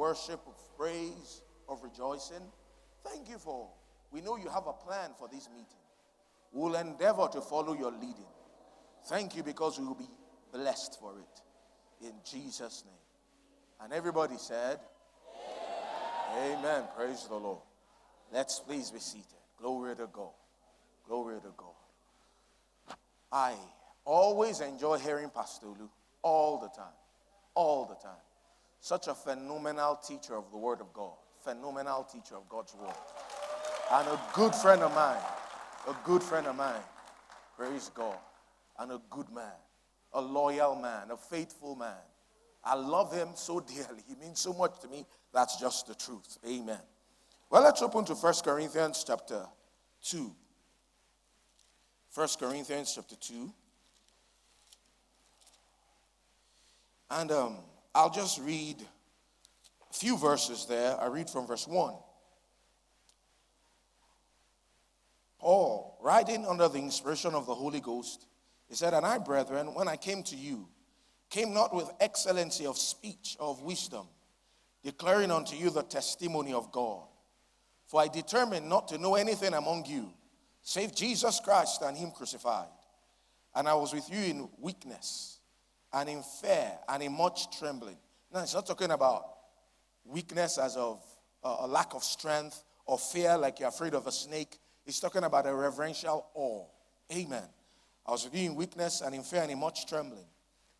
worship, of praise, of rejoicing. Thank you for, we know you have a plan for this meeting. We'll endeavor to follow your leading. Thank you because we will be blessed for it. In Jesus' name. And everybody said, Amen. Amen. Praise the Lord. Let's please be seated. Glory to God. Glory to God. I always enjoy hearing Pastor Olu all the time. All the time. Such a phenomenal teacher of the Word of God. Phenomenal teacher of God's Word. And a good friend of mine. A good friend of mine. Praise God. And a good man. A loyal man. A faithful man. I love him so dearly. He means so much to me. That's just the truth. Amen. Well, let's open to 1 Corinthians chapter 2. 1 Corinthians chapter 2. And um, I'll just read a few verses there. I read from verse 1. Paul, writing under the inspiration of the Holy Ghost, he said, And I, brethren, when I came to you, came not with excellency of speech or of wisdom, declaring unto you the testimony of God. For I determined not to know anything among you, save Jesus Christ and Him crucified. And I was with you in weakness and in fear and in much trembling. Now, it's not talking about weakness as of uh, a lack of strength or fear like you're afraid of a snake. He's talking about a reverential awe. Amen. I was in weakness and in fear and in much trembling.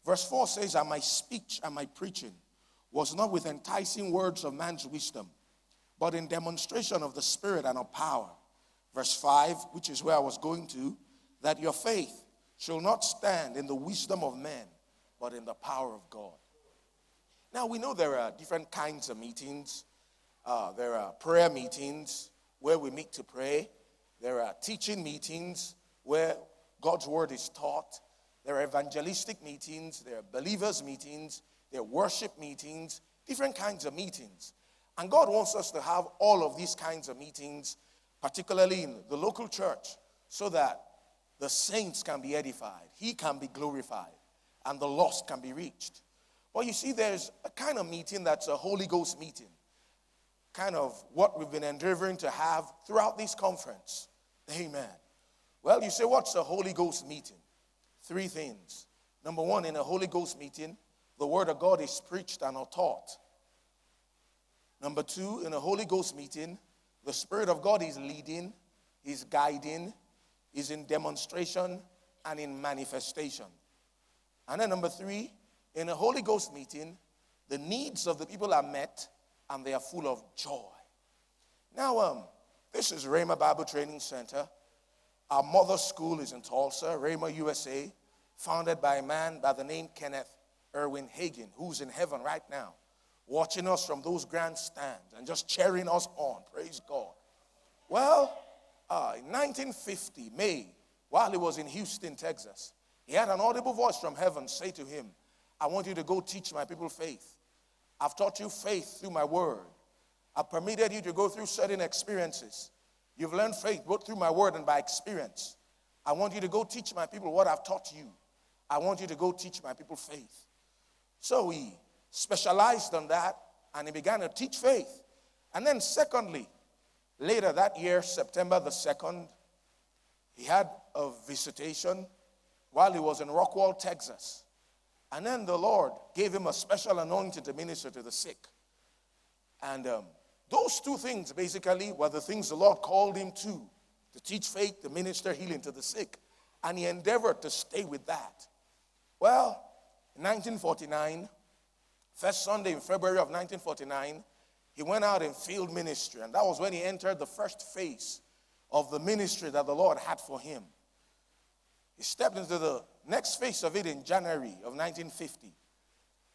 Verse 4 says, And my speech and my preaching was not with enticing words of man's wisdom, but in demonstration of the Spirit and of power. Verse 5, which is where I was going to, that your faith shall not stand in the wisdom of men, but in the power of God. Now, we know there are different kinds of meetings. Uh, there are prayer meetings where we meet to pray, there are teaching meetings where God's word is taught. There are evangelistic meetings, there are believers' meetings, there are worship meetings, different kinds of meetings. And God wants us to have all of these kinds of meetings, particularly in the local church, so that the saints can be edified, He can be glorified, and the lost can be reached. Well, you see, there's a kind of meeting that's a Holy Ghost meeting, kind of what we've been endeavoring to have throughout this conference. Amen. Well, you say, what's a Holy Ghost meeting? Three things. Number one, in a Holy Ghost meeting, the Word of God is preached and taught. Number two, in a Holy Ghost meeting, the Spirit of God is leading, is guiding, is in demonstration and in manifestation. And then number three, in a Holy Ghost meeting, the needs of the people are met and they are full of joy. Now, um, this is Rhema Bible Training Center. Our mother school is in Tulsa, Rhema, USA, founded by a man by the name Kenneth Erwin Hagin, who's in heaven right now, watching us from those grandstands and just cheering us on. Praise God. Well, uh, in 1950, May, while he was in Houston, Texas, he had an audible voice from heaven say to him, I want you to go teach my people faith. I've taught you faith through my word. I've permitted you to go through certain experiences. You've learned faith both through my word and by experience. I want you to go teach my people what I've taught you. I want you to go teach my people faith. So he specialized on that and he began to teach faith. And then, secondly, later that year, September the 2nd, he had a visitation while he was in Rockwall, Texas. And then the Lord gave him a special anointing to minister to the sick. And um, those two things basically were the things the Lord called him to to teach faith, to minister healing to the sick. And he endeavored to stay with that. Well, in 1949, first Sunday in February of 1949, he went out in field ministry. And that was when he entered the first phase of the ministry that the Lord had for him. He stepped into the next phase of it in January of 1950.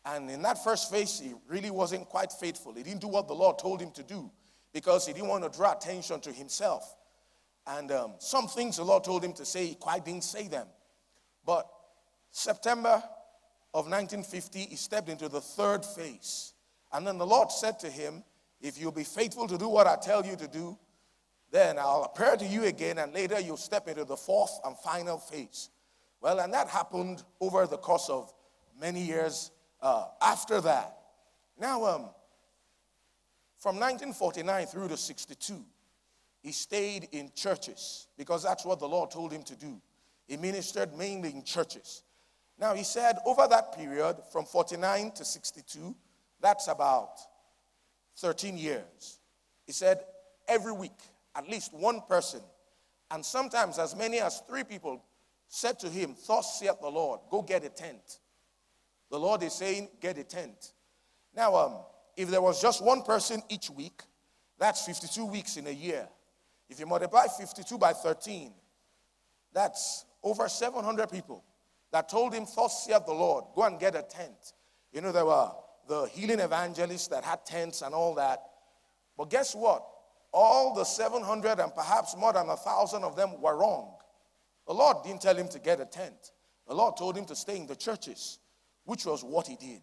And in that first phase, he really wasn't quite faithful. He didn't do what the Lord told him to do because he didn't want to draw attention to himself. And um, some things the Lord told him to say, he quite didn't say them. But September of 1950, he stepped into the third phase. And then the Lord said to him, If you'll be faithful to do what I tell you to do, then I'll appear to you again, and later you'll step into the fourth and final phase. Well, and that happened over the course of many years uh, after that. Now, um, From 1949 through to 62, he stayed in churches because that's what the Lord told him to do. He ministered mainly in churches. Now, he said over that period, from 49 to 62, that's about 13 years. He said every week, at least one person, and sometimes as many as three people, said to him, Thus saith the Lord, go get a tent. The Lord is saying, Get a tent. Now, um, if there was just one person each week, that's 52 weeks in a year. If you multiply 52 by 13, that's over 700 people that told him, Thus saith the Lord, go and get a tent. You know, there were the healing evangelists that had tents and all that. But guess what? All the 700 and perhaps more than a thousand of them were wrong. The Lord didn't tell him to get a tent. The Lord told him to stay in the churches, which was what he did.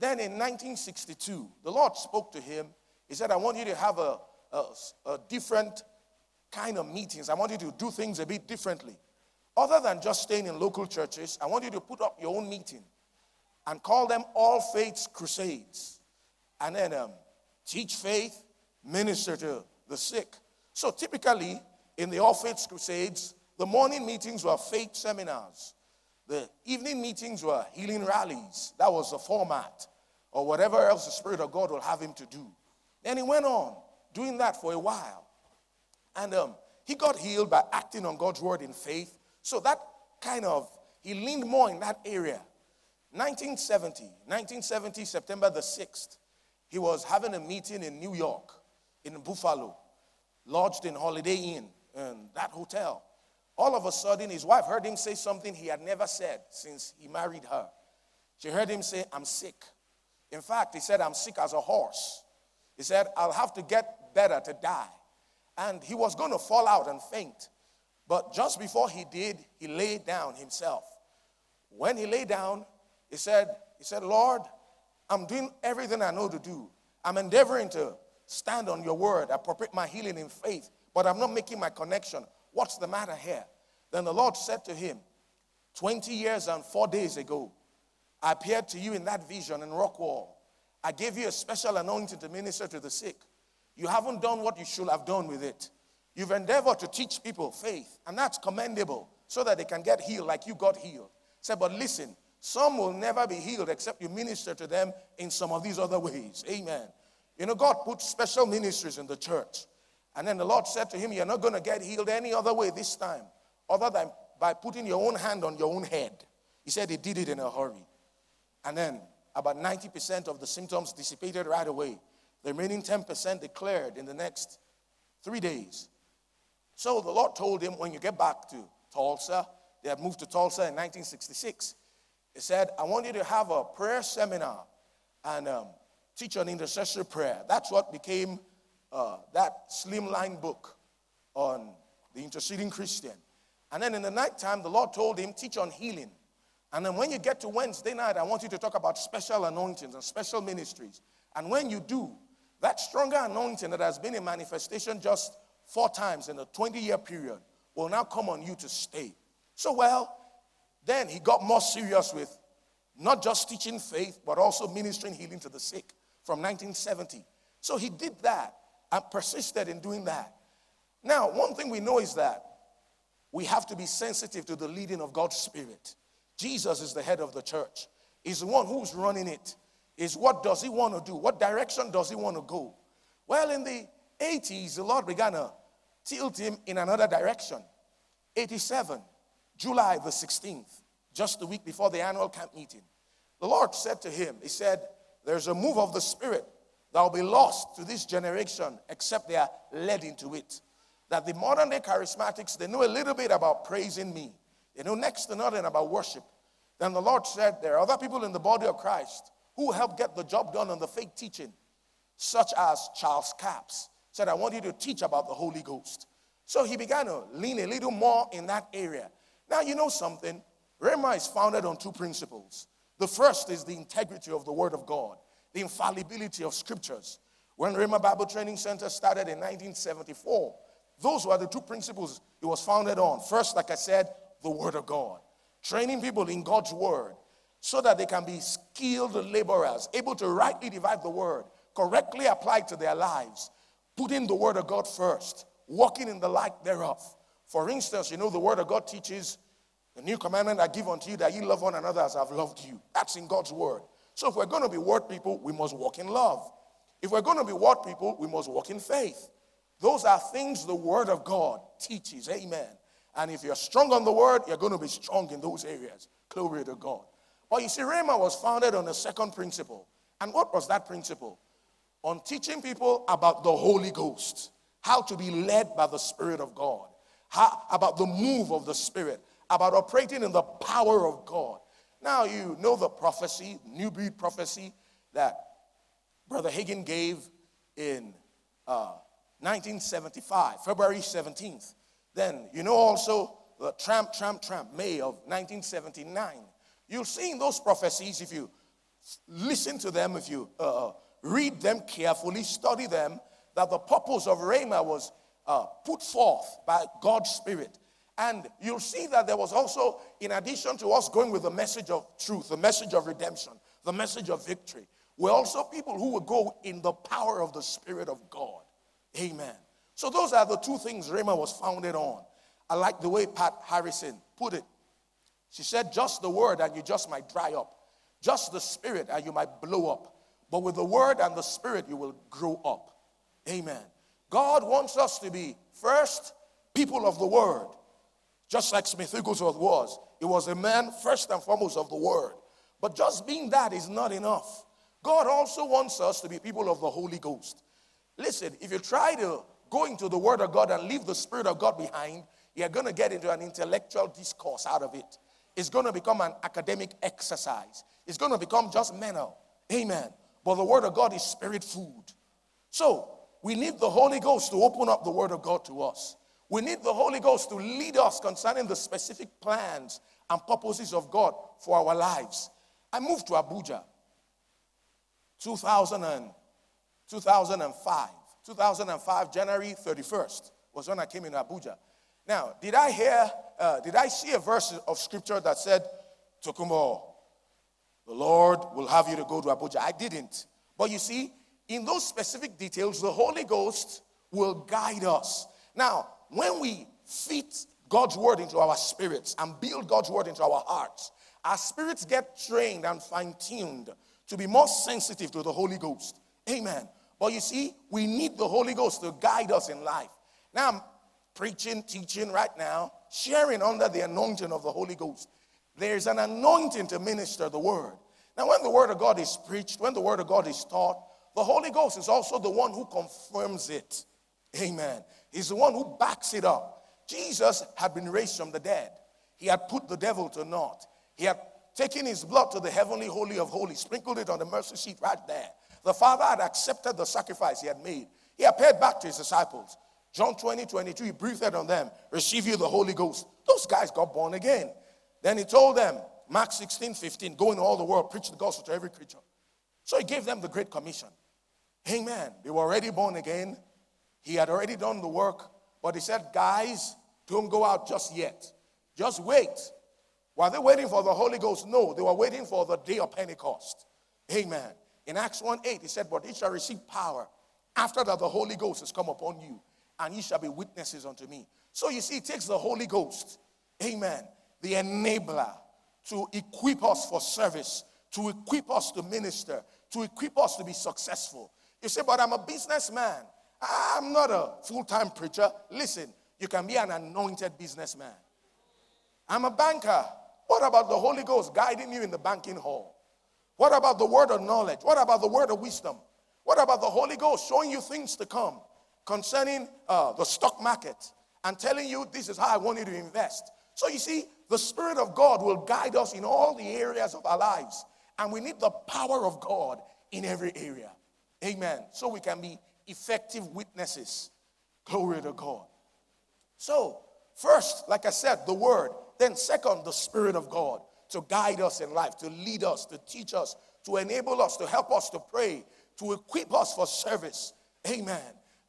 Then in 1962, the Lord spoke to him. He said, I want you to have a, a, a different kind of meetings. I want you to do things a bit differently. Other than just staying in local churches, I want you to put up your own meeting and call them All Faiths Crusades. And then um, teach faith, minister to the sick. So typically, in the All Crusades, the morning meetings were faith seminars. The evening meetings were healing rallies. That was the format, or whatever else the Spirit of God will have him to do. Then he went on doing that for a while. And um, he got healed by acting on God's word in faith so that kind of, he leaned more in that area. 1970, 1970, September the 6th, he was having a meeting in New York, in Buffalo, lodged in Holiday Inn, in that hotel. All of a sudden, his wife heard him say something he had never said since he married her. She heard him say, I'm sick. In fact, he said, I'm sick as a horse. He said, I'll have to get better to die. And he was going to fall out and faint. But just before he did, he laid down himself. When he lay down, he said, he said, Lord, I'm doing everything I know to do. I'm endeavoring to stand on your word, appropriate my healing in faith, but I'm not making my connection. What's the matter here? Then the Lord said to him, 20 years and four days ago, I appeared to you in that vision in Rockwall. I gave you a special anointing to minister to the sick. You haven't done what you should have done with it. You've endeavored to teach people faith, and that's commendable so that they can get healed like you got healed. Said, but listen, some will never be healed except you minister to them in some of these other ways. Amen. You know, God put special ministries in the church. And then the Lord said to him, You're not going to get healed any other way this time, other than by putting your own hand on your own head. He said he did it in a hurry. And then about 90% of the symptoms dissipated right away. The remaining 10% declared in the next three days. So the Lord told him, when you get back to Tulsa, they had moved to Tulsa in 1966. He said, I want you to have a prayer seminar and um, teach on intercessory prayer. That's what became uh, that slimline book on the interceding Christian. And then in the nighttime, the Lord told him, teach on healing. And then when you get to Wednesday night, I want you to talk about special anointings and special ministries. And when you do, that stronger anointing that has been in manifestation just four times in a 20 year period will now come on you to stay. So, well, then he got more serious with not just teaching faith, but also ministering healing to the sick from 1970. So he did that and persisted in doing that. Now, one thing we know is that we have to be sensitive to the leading of God's Spirit. Jesus is the head of the church, He's the one who's running it. Is what does He want to do? What direction does He want to go? Well, in the 80s, the Lord began to tilt him in another direction. 87, July the 16th, just the week before the annual camp meeting, the Lord said to him, He said, There's a move of the Spirit that will be lost to this generation except they are led into it. That the modern day charismatics, they know a little bit about praising me, they know next to nothing about worship. Then the Lord said, There are other people in the body of Christ who help get the job done on the fake teaching, such as Charles Capps, said, I want you to teach about the Holy Ghost. So he began to lean a little more in that area. Now, you know something? Rhema is founded on two principles. The first is the integrity of the Word of God, the infallibility of Scriptures. When Rhema Bible Training Center started in 1974, those were the two principles it was founded on. First, like I said, the Word of God, training people in God's Word so that they can be skilled laborers, able to rightly divide the Word, correctly applied to their lives, putting the word of God first, walking in the light thereof. For instance, you know, the word of God teaches the new commandment I give unto you that you love one another as I've loved you. That's in God's word. So if we're going to be word people, we must walk in love. If we're going to be word people, we must walk in faith. Those are things the word of God teaches. Amen. And if you're strong on the word, you're going to be strong in those areas. Glory to God. But you see, Rhema was founded on a second principle. And what was that principle? On teaching people about the Holy Ghost, how to be led by the Spirit of God, how, about the move of the Spirit, about operating in the power of God. Now, you know the prophecy, new breed prophecy that Brother Hagin gave in uh, 1975, February 17th. Then, you know also the tramp, tramp, tramp, May of 1979. You'll see in those prophecies, if you listen to them, if you uh, uh, read them carefully, study them, that the purpose of Rhema was uh, put forth by God's Spirit. And you'll see that there was also, in addition to us going with the message of truth, the message of redemption, the message of victory, we're also people who will go in the power of the Spirit of God. Amen. So those are the two things Rhema was founded on. I like the way Pat Harrison put it. She said, just the word and you just might dry up. Just the spirit and you might blow up. But with the word and the spirit, you will grow up. Amen. God wants us to be first people of the word. Just like Smith Wigglesworth was. He was a man first and foremost of the word. But just being that is not enough. God also wants us to be people of the Holy Ghost. Listen, if you try to go into the Word of God and leave the Spirit of God behind, you're going to get into an intellectual discourse out of it. It's going to become an academic exercise. It's going to become just mental. Amen. But the Word of God is spirit food. So, we need the Holy Ghost to open up the Word of God to us. We need the Holy Ghost to lead us concerning the specific plans and purposes of God for our lives. I moved to Abuja 2000 and, 2005. 2005, January 31st was when I came in Abuja. Now, did I hear, uh, did I see a verse of scripture that said, Tokumbo, the Lord will have you to go to Abuja? I didn't. But you see, in those specific details, the Holy Ghost will guide us. Now, when we fit God's word into our spirits and build God's word into our hearts, our spirits get trained and fine tuned to be more sensitive to the Holy Ghost. Amen. But you see, we need the Holy Ghost to guide us in life. Now, I'm preaching, teaching right now, sharing under the anointing of the Holy Ghost. There's an anointing to minister the word. Now, when the word of God is preached, when the word of God is taught, the Holy Ghost is also the one who confirms it. Amen. He's the one who backs it up. Jesus had been raised from the dead. He had put the devil to naught. He had taken his blood to the heavenly holy of holies, sprinkled it on the mercy seat right there. The Father had accepted the sacrifice he had made. He appeared back to his disciples. John 20, 22, he breathed on them, receive you the Holy Ghost. Those guys got born again. Then he told them, Mark 16, 15, go into all the world, preach the gospel to every creature. So he gave them the Great Commission. Amen. They were already born again. He had already done the work, but he said, guys, don't go out just yet. Just wait. Were they waiting for the Holy Ghost? No, they were waiting for the day of Pentecost. Amen. In Acts 1 8, he said, But ye shall receive power after that the Holy Ghost has come upon you, and ye shall be witnesses unto me. So you see, it takes the Holy Ghost, amen, the enabler, to equip us for service, to equip us to minister, to equip us to be successful. You say, But I'm a businessman. I'm not a full time preacher. Listen, you can be an anointed businessman. I'm a banker. What about the Holy Ghost guiding you in the banking hall? What about the word of knowledge? What about the word of wisdom? What about the Holy Ghost showing you things to come concerning uh, the stock market and telling you this is how I want you to invest? So you see, the Spirit of God will guide us in all the areas of our lives. And we need the power of God in every area. Amen. So we can be effective witnesses. Glory to God. So, first, like I said, the Word. Then, second, the Spirit of God to guide us in life, to lead us, to teach us, to enable us, to help us to pray, to equip us for service. Amen.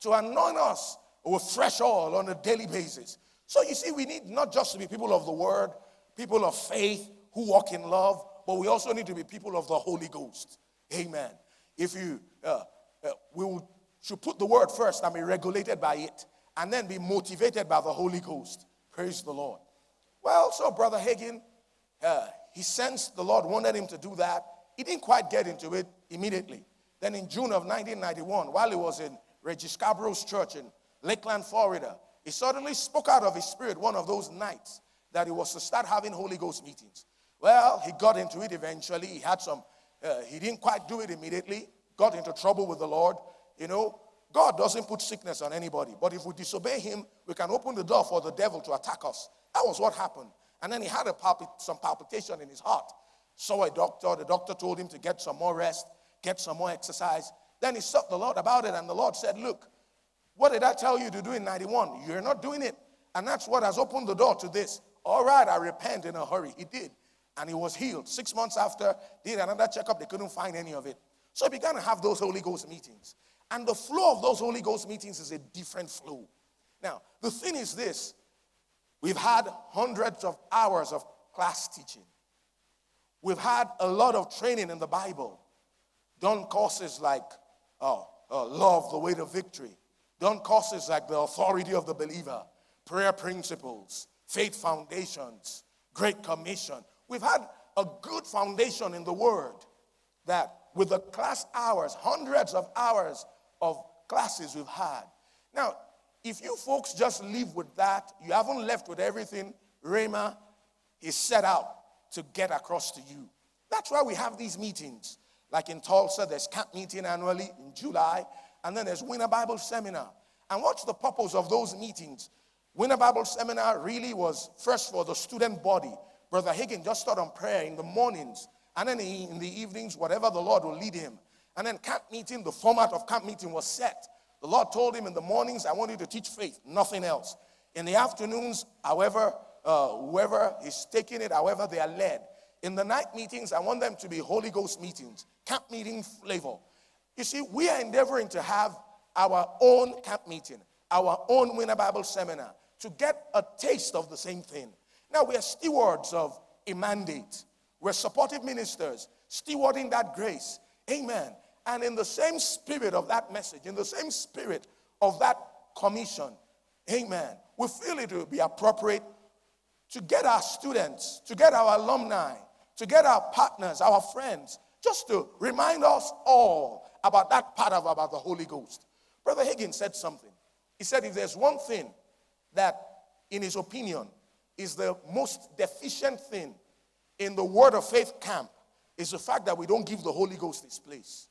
To anoint us with fresh oil on a daily basis. So you see, we need not just to be people of the word, people of faith who walk in love, but we also need to be people of the Holy Ghost. Amen. If you uh, uh, should put the word first and be regulated by it, and then be motivated by the Holy Ghost. Praise the Lord. Well, so Brother Hagin, uh, he sensed the Lord wanted him to do that. He didn't quite get into it immediately. Then in June of 1991, while he was in Reggie Scarborough's church in Lakeland, Florida, he suddenly spoke out of his spirit one of those nights that he was to start having Holy Ghost meetings. Well, he got into it eventually. He had some, uh, he didn't quite do it immediately, got into trouble with the Lord. You know, God doesn't put sickness on anybody, but if we disobey Him, we can open the door for the devil to attack us. That was what happened. And then he had a palpit- some palpitation in his heart. Saw a doctor. The doctor told him to get some more rest, get some more exercise. Then he sought the Lord about it, and the Lord said, Look, what did I tell you to do in 91? You're not doing it. And that's what has opened the door to this. All right, I repent in a hurry. He did. And he was healed. Six months after, did another checkup. They couldn't find any of it. So he began to have those Holy Ghost meetings. And the flow of those Holy Ghost meetings is a different flow. Now, the thing is this we've had hundreds of hours of class teaching, we've had a lot of training in the Bible, done courses like oh, Love, the Way to Victory, done courses like The Authority of the Believer, Prayer Principles, Faith Foundations, Great Commission. We've had a good foundation in the Word that with the class hours, hundreds of hours of classes we've had. Now, if you folks just live with that, you haven't left with everything Rhema is set out to get across to you. That's why we have these meetings. Like in Tulsa, there's camp meeting annually in July, and then there's Winter Bible Seminar. And what's the purpose of those meetings? Winter Bible Seminar really was first for the student body. Brother Hagin just started on prayer in the mornings, and then in the evenings, whatever the Lord will lead him. And then camp meeting, the format of camp meeting was set. The Lord told him in the mornings, I want you to teach faith, nothing else. In the afternoons, however, uh, whoever is taking it, however they are led. In the night meetings, I want them to be Holy Ghost meetings, camp meeting flavor. You see, we are endeavoring to have our own camp meeting, our own Winter Bible seminar, to get a taste of the same thing. Now, we are stewards of a mandate. We're supportive ministers, stewarding that grace. Amen. And in the same spirit of that message, in the same spirit of that commission, amen, we feel it will be appropriate to get our students, to get our alumni, to get our partners, our friends, just to remind us all about that part of about the Holy Ghost. Brother Hagin said something. He said, if there's one thing that, in his opinion, is the most deficient thing in the Word of Faith camp, is the fact that we don't give the Holy Ghost his place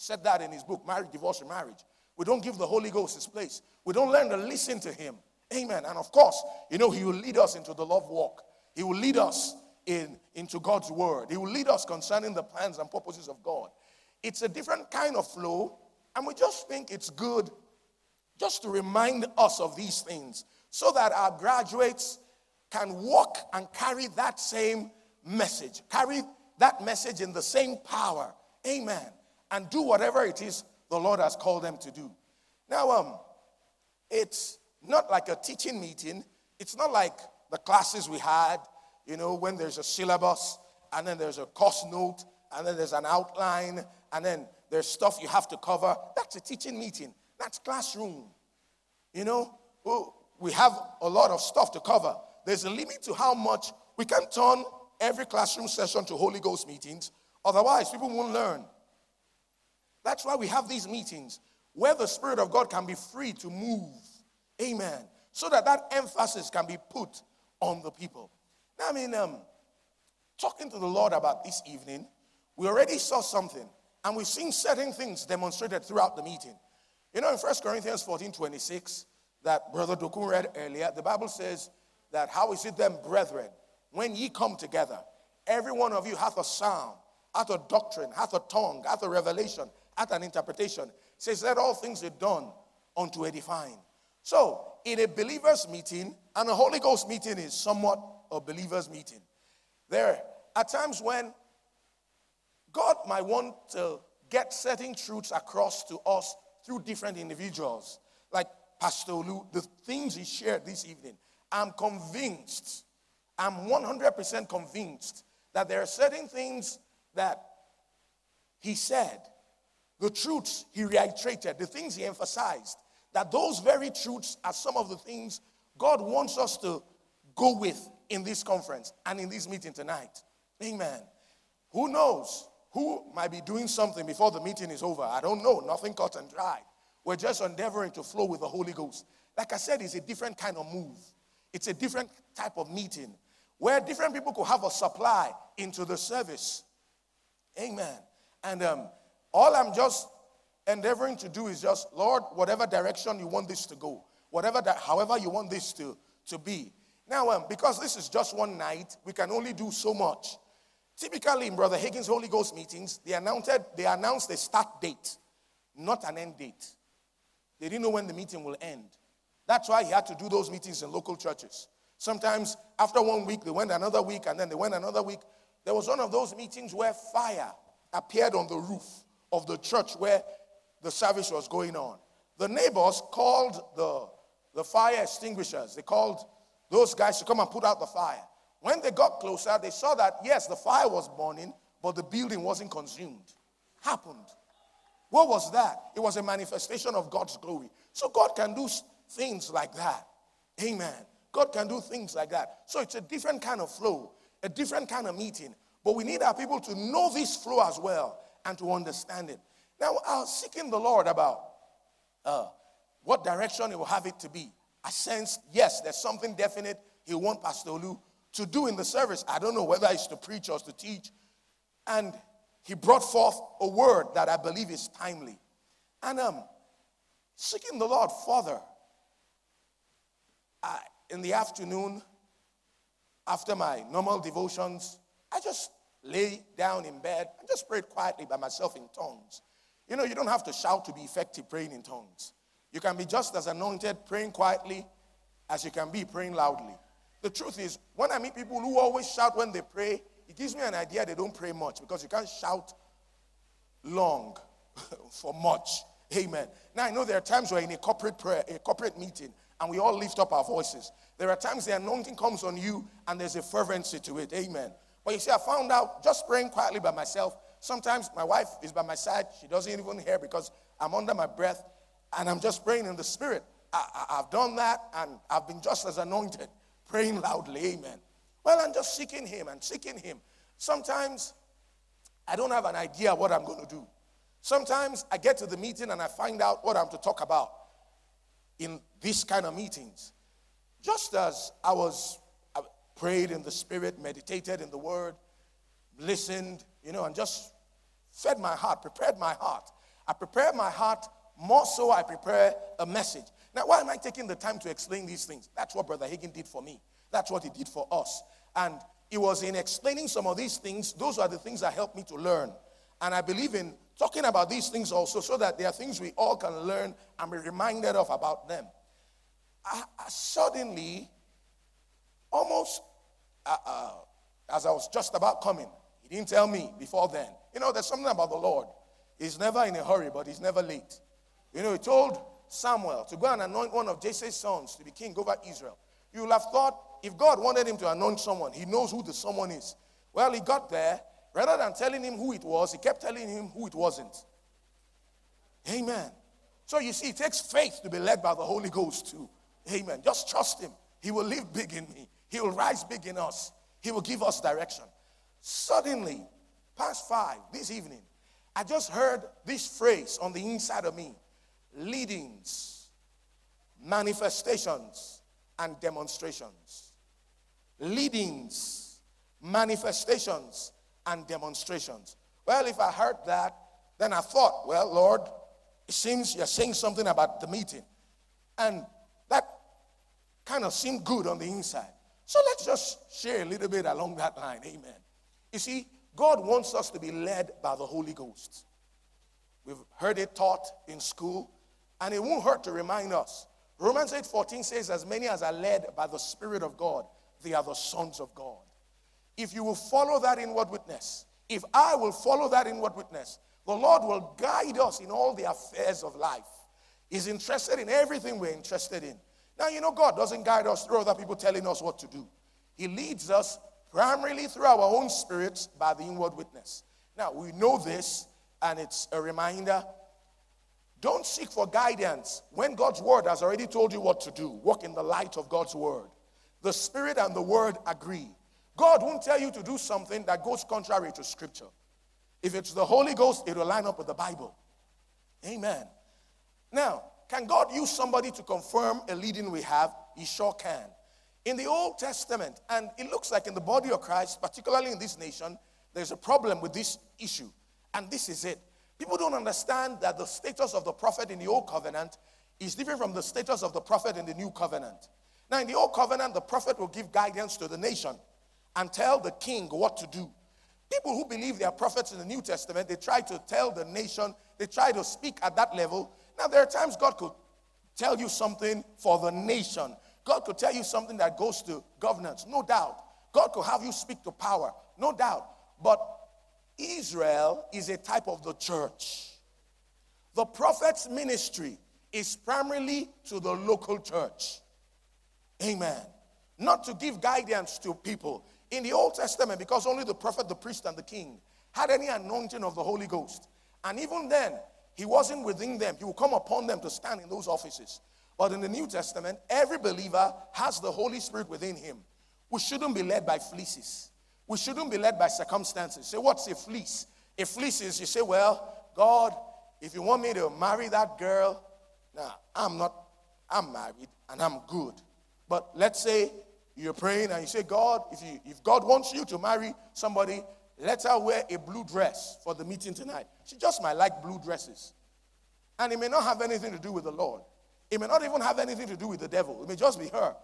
said that in his book, Marriage, Divorce, and Marriage. We don't give the Holy Ghost his place. We don't learn to listen to him. Amen. And of course, you know, he will lead us into the love walk. He will lead us in, into God's word. He will lead us concerning the plans and purposes of God. It's a different kind of flow, and we just think it's good just to remind us of these things so that our graduates can walk and carry that same message, carry that message in the same power. Amen and do whatever it is the Lord has called them to do. Now, um, it's not like a teaching meeting. It's not like the classes we had, you know, when there's a syllabus and then there's a course note and then there's an outline and then there's stuff you have to cover. That's a teaching meeting. That's classroom. You know, we have a lot of stuff to cover. There's a limit to how much we can turn every classroom session to Holy Ghost meetings. Otherwise, people won't learn. That's why we have these meetings where the Spirit of God can be free to move. Amen. So that that emphasis can be put on the people. Now, I mean, um, talking to the Lord about this evening, we already saw something, and we've seen certain things demonstrated throughout the meeting. You know, in 1 Corinthians 14 26, that Brother Dokun read earlier, the Bible says that how is it then, brethren, when ye come together, every one of you hath a sound, hath a doctrine, hath a tongue, hath a revelation, hath an interpretation says that all things are done unto edifying. So, in a believer's meeting, and a Holy Ghost meeting is somewhat a believer's meeting. There are times when God might want to get certain truths across to us through different individuals. Like Pastor Olu, the things he shared this evening. I'm convinced, I'm 100% convinced that there are certain things that he said the truths he reiterated, the things he emphasized, that those very truths are some of the things God wants us to go with in this conference and in this meeting tonight. Amen. Who knows? Who might be doing something before the meeting is over? I don't know. Nothing cut and dry. We're just endeavoring to flow with the Holy Ghost. Like I said, it's a different kind of move, it's a different type of meeting where different people could have a supply into the service. Amen. And um, all I'm just endeavoring to do is just, Lord, whatever direction you want this to go, whatever that, however you want this to, to be. Now, um, because this is just one night, we can only do so much. Typically, in Brother Hagin's Holy Ghost meetings, they announced, they announced a start date, not an end date. They didn't know when the meeting will end. That's why he had to do those meetings in local churches. Sometimes after one week, they went another week, and then they went another week. There was one of those meetings where fire appeared on the roof of the church where the service was going on. The neighbors called the, the fire extinguishers. They called those guys to come and put out the fire. When they got closer, they saw that, yes, the fire was burning, but the building wasn't consumed. Happened. What was that? It was a manifestation of God's glory. So God can do things like that. Amen. God can do things like that. So it's a different kind of flow, a different kind of meeting. But we need our people to know this flow as well and to understand it. Now, I was seeking the Lord about uh, what direction He will have it to be. I sense, yes, there's something definite He want Pastor Olu to do in the service. I don't know whether it's to preach or to teach. And He brought forth a word that I believe is timely. And um, seeking the Lord further, I, in the afternoon, after my normal devotions, I just lay down in bed and just prayed quietly by myself in tongues. You know, you don't have to shout to be effective praying in tongues. You can be just as anointed praying quietly as you can be praying loudly. The truth is, when I meet people who always shout when they pray, it gives me an idea they don't pray much because you can't shout long for much. Amen. Now I know there are times where in a corporate prayer, a corporate meeting, and we all lift up our voices. There are times the anointing comes on you and there's a fervency to it. Amen. But you see, I found out just praying quietly by myself. Sometimes my wife is by my side. She doesn't even hear because I'm under my breath and I'm just praying in the spirit. I, have done that and I've been just as anointed, praying loudly. Amen. Well, I'm just seeking Him and seeking Him. Sometimes I don't have an idea what I'm going to do. Sometimes I get to the meeting and I find out what I'm to talk about in these kind of meetings. Just as I was I prayed in the spirit, meditated in the word, listened, you know, and just fed my heart, prepared my heart. I prepared my heart more so I prepare a message. Now, why am I taking the time to explain these things? That's what Brother Hagin did for me. That's what he did for us. And it was in explaining some of these things, those are the things that helped me to learn. And I believe in talking about these things also so that there are things we all can learn and be reminded of about them. I, I suddenly, almost uh, uh, as I was just about coming, he didn't tell me before then. You know, there's something about the Lord. He's never in a hurry, but he's never late. You know, he told Samuel to go and anoint one of Jesse's sons to be king over Israel. You will have thought if God wanted him to anoint someone, he knows who the someone is. Well, he got there. Rather than telling him who it was, he kept telling him who it wasn't. Amen. So you see, it takes faith to be led by the Holy Ghost too. Amen. Just trust him. He will live big in me. He will rise big in us. He will give us direction. Suddenly, past five this evening, I just heard this phrase on the inside of me leadings, manifestations, and demonstrations. Leadings, manifestations, and demonstrations. Well, if I heard that, then I thought, well, Lord, it seems you're saying something about the meeting. And that kind of seemed good on the inside. So let's just share a little bit along that line. Amen. You see, God wants us to be led by the Holy Ghost. We've heard it taught in school, and it won't hurt to remind us. Romans 8:14 says, As many as are led by the Spirit of God, they are the sons of God. If you will follow that inward witness, if I will follow that inward witness, the Lord will guide us in all the affairs of life. He's interested in everything we're interested in. Now, you know, God doesn't guide us through other people telling us what to do. He leads us primarily through our own spirits by the inward witness. Now, we know this and it's a reminder. Don't seek for guidance when God's word has already told you what to do. Walk in the light of God's word. The spirit and the word agree. God won't tell you to do something that goes contrary to scripture. If it's the Holy Ghost, it will line up with the Bible. Amen. Now, can God use somebody to confirm a leading we have? He sure can. In the Old Testament, and it looks like in the body of Christ, particularly in this nation, there's a problem with this issue. And this is it. People don't understand that the status of the prophet in the Old Covenant is different from the status of the prophet in the New Covenant. Now, in the Old Covenant, the prophet will give guidance to the nation and tell the king what to do. People who believe they are prophets in the New Testament, they try to tell the nation, they try to speak at that level. Now, there are times God could tell you something for the nation. God could tell you something that goes to governance, no doubt. God could have you speak to power, no doubt. But Israel is a type of the church. The prophet's ministry is primarily to the local church. Amen. Not to give guidance to people. In the Old Testament, because only the prophet, the priest, and the king had any anointing of the Holy Ghost. And even then, he wasn't within them. He would come upon them to stand in those offices. But in the New Testament, every believer has the Holy Spirit within him. We shouldn't be led by fleeces. We shouldn't be led by circumstances. Say, what's a fleece? A fleece is you say, well, God, if you want me to marry that girl, now I'm not, I'm married and I'm good. But let's say you're praying and you say, God, if, you, if God wants you to marry somebody, let her wear a blue dress for the meeting tonight. She just might like blue dresses. And it may not have anything to do with the Lord. It may not even have anything to do with the devil. It may just be her.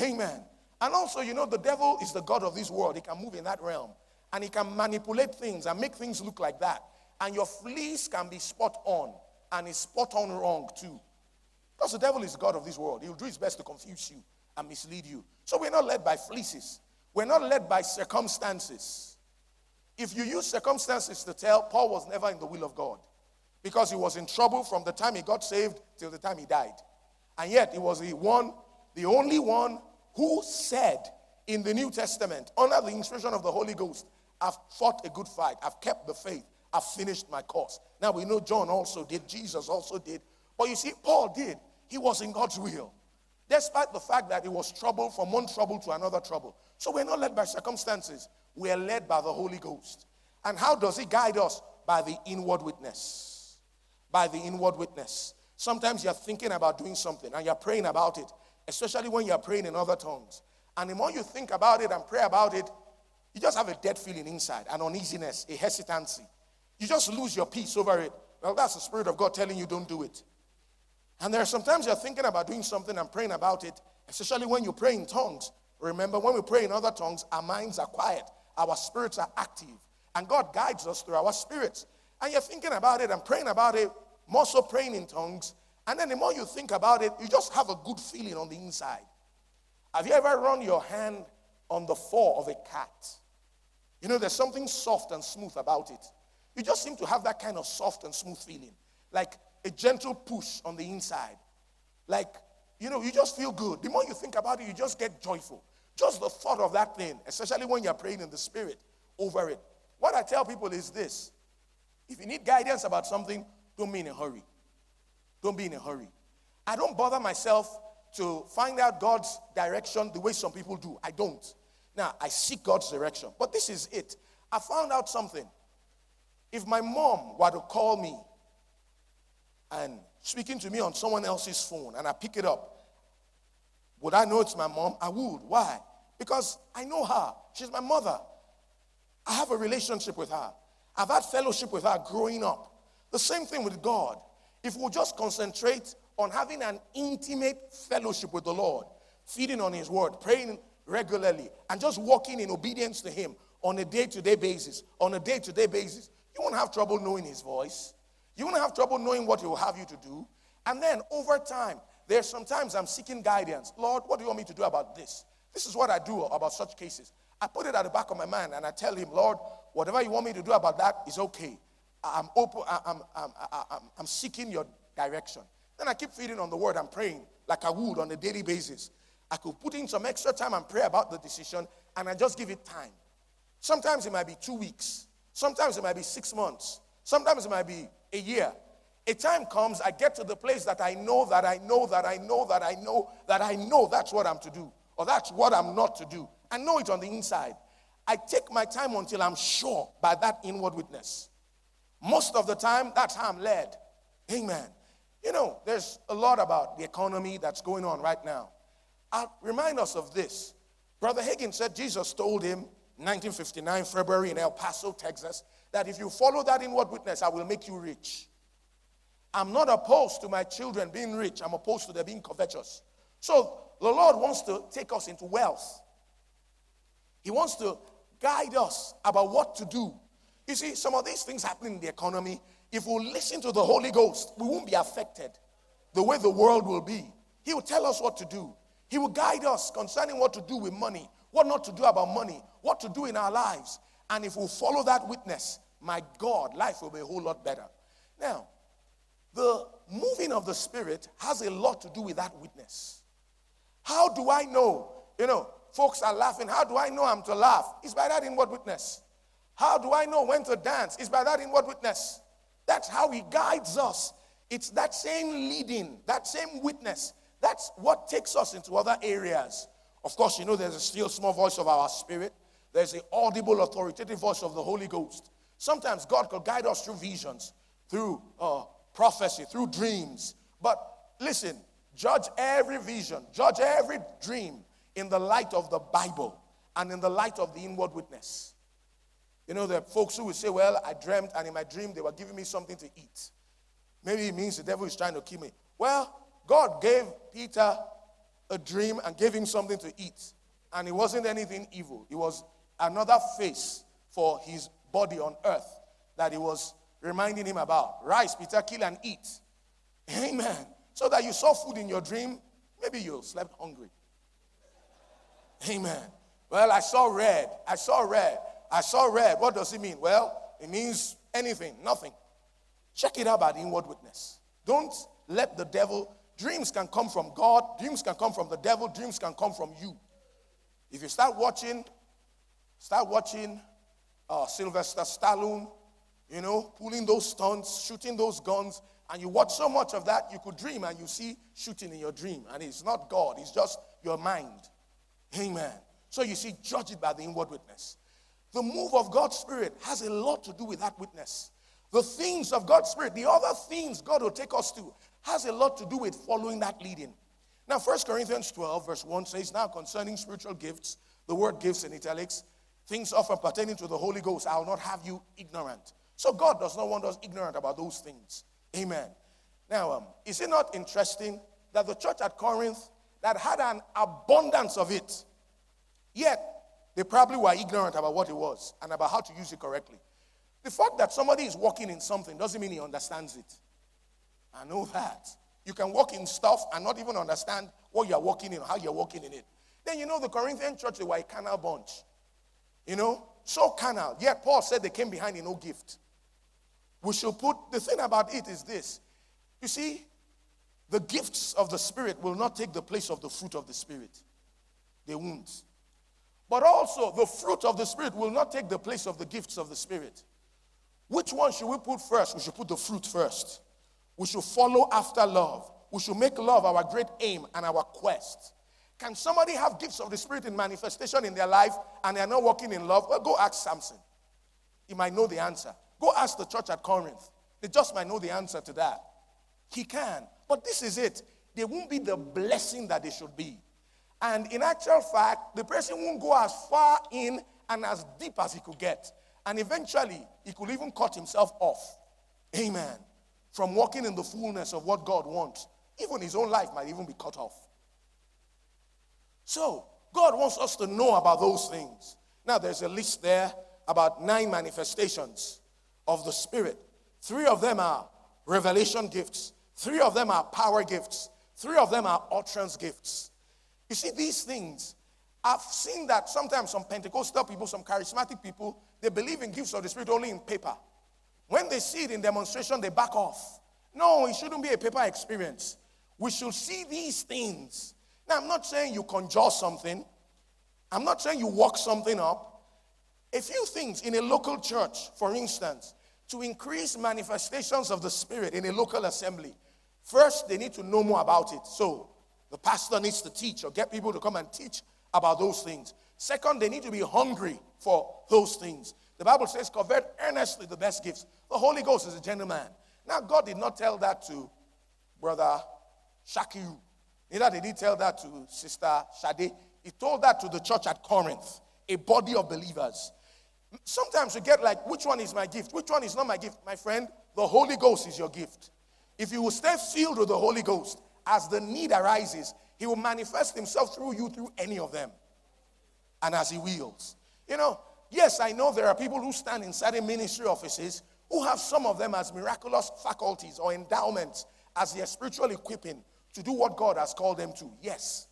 Amen. And also, you know, the devil is the God of this world. He can move in that realm. And he can manipulate things and make things look like that. And your fleece can be spot on. And it's spot on wrong too. Because the devil is God of this world. He'll do his best to confuse you and mislead you. So we're not led by fleeces. We're not led by circumstances. If you use circumstances to tell, Paul was never in the will of God because he was in trouble from the time he got saved till the time he died. And yet he was the one, the only one who said in the New Testament, under the inspiration of the Holy Ghost, I've fought a good fight, I've kept the faith, I've finished my course. Now we know John also did, Jesus also did. But you see, Paul did. He was in God's will despite the fact that it was trouble from one trouble to another trouble. So we're not led by circumstances, we are led by the Holy Ghost. And how does He guide us? By the inward witness. By the inward witness. Sometimes you're thinking about doing something and you're praying about it, especially when you're praying in other tongues. And the more you think about it and pray about it, you just have a dead feeling inside, an uneasiness, a hesitancy. You just lose your peace over it. Well, that's the Spirit of God telling you don't do it. And there are sometimes you're thinking about doing something and praying about it, especially when you pray in tongues. Remember, when we pray in other tongues, our minds are quiet, our spirits are active, and God guides us through our spirits. And you're thinking about it and praying about it, more so praying in tongues. And then the more you think about it, you just have a good feeling on the inside. Have you ever run your hand on the fur of a cat? You know, there's something soft and smooth about it. You just seem to have that kind of soft and smooth feeling. Like a gentle push on the inside. Like, you know, you just feel good. The more you think about it, you just get joyful. Just the thought of that thing, especially when you're praying in the spirit over it. What I tell people is this if you need guidance about something, don't be in a hurry. Don't be in a hurry. I don't bother myself to find out God's direction the way some people do. I don't. Now, I seek God's direction. But this is it. I found out something. If my mom were to call me and speaking to me on someone else's phone and I pick it up, would I know it's my mom? I would. Why? Because I know her. She's my mother. I have a relationship with her. I've had fellowship with her growing up. The same thing with God. If we'll just concentrate on having an intimate fellowship with the Lord, feeding on His word, praying regularly, and just walking in obedience to Him on a day to day basis, on a day to day basis, you won't have trouble knowing His voice. You won't have trouble knowing what He will have you to do. And then over time, there's sometimes I'm seeking guidance. Lord, what do you want me to do about this? This is what I do about such cases. I put it at the back of my mind and I tell Him, Lord, whatever you want me to do about that is okay. I'm open, I'm, I'm, I'm, I'm seeking your direction. Then I keep feeding on the word. I'm praying like I would on a daily basis. I could put in some extra time and pray about the decision, and I just give it time. Sometimes it might be two weeks, sometimes it might be six months, Sometimes it might be a year. A time comes, I get to the place that I know that I know that I know that I know that I know that's what I'm to do, or that's what I'm not to do. I know it on the inside. I take my time until I'm sure by that inward witness. Most of the time, that's how I'm led. Amen. You know, there's a lot about the economy that's going on right now. I'll remind us of this. Brother Hagin said Jesus told him 1959, February in El Paso, Texas, that if you follow that inward witness, I will make you rich. I'm not opposed to my children being rich, I'm opposed to them being covetous. So the Lord wants to take us into wealth. He wants to guide us about what to do. You see, some of these things happening in the economy, if we listen to the Holy Ghost, we won't be affected the way the world will be. He will tell us what to do. He will guide us concerning what to do with money, what not to do about money, what to do in our lives. And if we follow that witness, my God, life will be a whole lot better. Now, the moving of the Spirit has a lot to do with that witness. How do I know? You know, folks are laughing. How do I know I'm to laugh? It's by that inward witness. How do I know when to dance? It's by that inward witness. That's how He guides us. It's that same leading, that same witness. That's what takes us into other areas. Of course, you know, there's a still small voice of our spirit, there's the audible, authoritative voice of the Holy Ghost. Sometimes God could guide us through visions, through uh, prophecy, through dreams. But listen, judge every vision, judge every dream in the light of the Bible and in the light of the inward witness. You know, there are folks who will say, Well, I dreamt, and in my dream, they were giving me something to eat. Maybe it means the devil is trying to kill me. Well, God gave Peter a dream and gave him something to eat. And it wasn't anything evil, it was another face for his body on earth that he was reminding him about. Rise, Peter, kill and eat. Amen. So that you saw food in your dream, maybe you slept hungry. Amen. Well, I saw red. I saw red. I saw red. What does it mean? Well, it means anything, nothing. Check it out by the inward witness. Don't let the devil, dreams can come from God, dreams can come from the devil, dreams can come from you. If you start watching, start watching uh, Sylvester Stallone, you know, pulling those stunts, shooting those guns, and you watch so much of that, you could dream and you see shooting in your dream. And it's not God, it's just your mind. Amen. So you see, judge it by the inward witness. The move of God's Spirit has a lot to do with that witness. The things of God's Spirit, the other things God will take us to, has a lot to do with following that leading. Now, 1 Corinthians 12, verse 1 says, Now concerning spiritual gifts, the word gifts in italics, things often pertaining to the Holy Ghost, I will not have you ignorant. So God does not want us ignorant about those things. Amen. Now, um, is it not interesting that the church at Corinth that had an abundance of it, yet they probably were ignorant about what it was and about how to use it correctly. The fact that somebody is walking in something doesn't mean he understands it. I know that. You can walk in stuff and not even understand what you're walking in, how you're walking in it. Then you know the Corinthian church, they were a carnal bunch. You know, so carnal. Yet Paul said they came behind in no gift. We should put the thing about it is this. You see, the gifts of the Spirit will not take the place of the fruit of the Spirit. They won't. But also, the fruit of the Spirit will not take the place of the gifts of the Spirit. Which one should we put first? We should put the fruit first. We should follow after love. We should make love our great aim and our quest. Can somebody have gifts of the Spirit in manifestation in their life and they are not walking in love? Well, go ask Samson. He might know the answer. Go ask the church at Corinth. They just might know the answer to that. He can. But this is it. They won't be the blessing that they should be. And in actual fact, the person won't go as far in and as deep as he could get. And eventually, he could even cut himself off. Amen. From walking in the fullness of what God wants. Even his own life might even be cut off. So, God wants us to know about those things. Now, there's a list there about nine manifestations of the Spirit. Three of them are revelation gifts, three of them are power gifts, three of them are utterance gifts. You see, these things, I've seen that sometimes some Pentecostal people, some charismatic people, they believe in gifts of the Spirit only in paper. When they see it in demonstration, they back off. No, it shouldn't be a paper experience. We should see these things. Now, I'm not saying you conjure something, I'm not saying you walk something up. A few things in a local church, for instance, to increase manifestations of the Spirit in a local assembly, first they need to know more about it. So the pastor needs to teach or get people to come and teach about those things. Second, they need to be hungry for those things. The Bible says, covet earnestly the best gifts. The Holy Ghost is a gentleman. Now, God did not tell that to Brother Shakiru. Neither did he tell that to Sister Shade. He told that to the church at Corinth, a body of believers. Sometimes you get like, which one is my gift? Which one is not my gift? My friend, the Holy Ghost is your gift. If you will stay filled with the Holy Ghost, as the need arises, he will manifest himself through you through any of them. And as he wills. You know, yes, I know there are people who stand in ministry offices who have some of them as miraculous faculties or endowments as their spiritual equipping to do what God has called them to. Yes.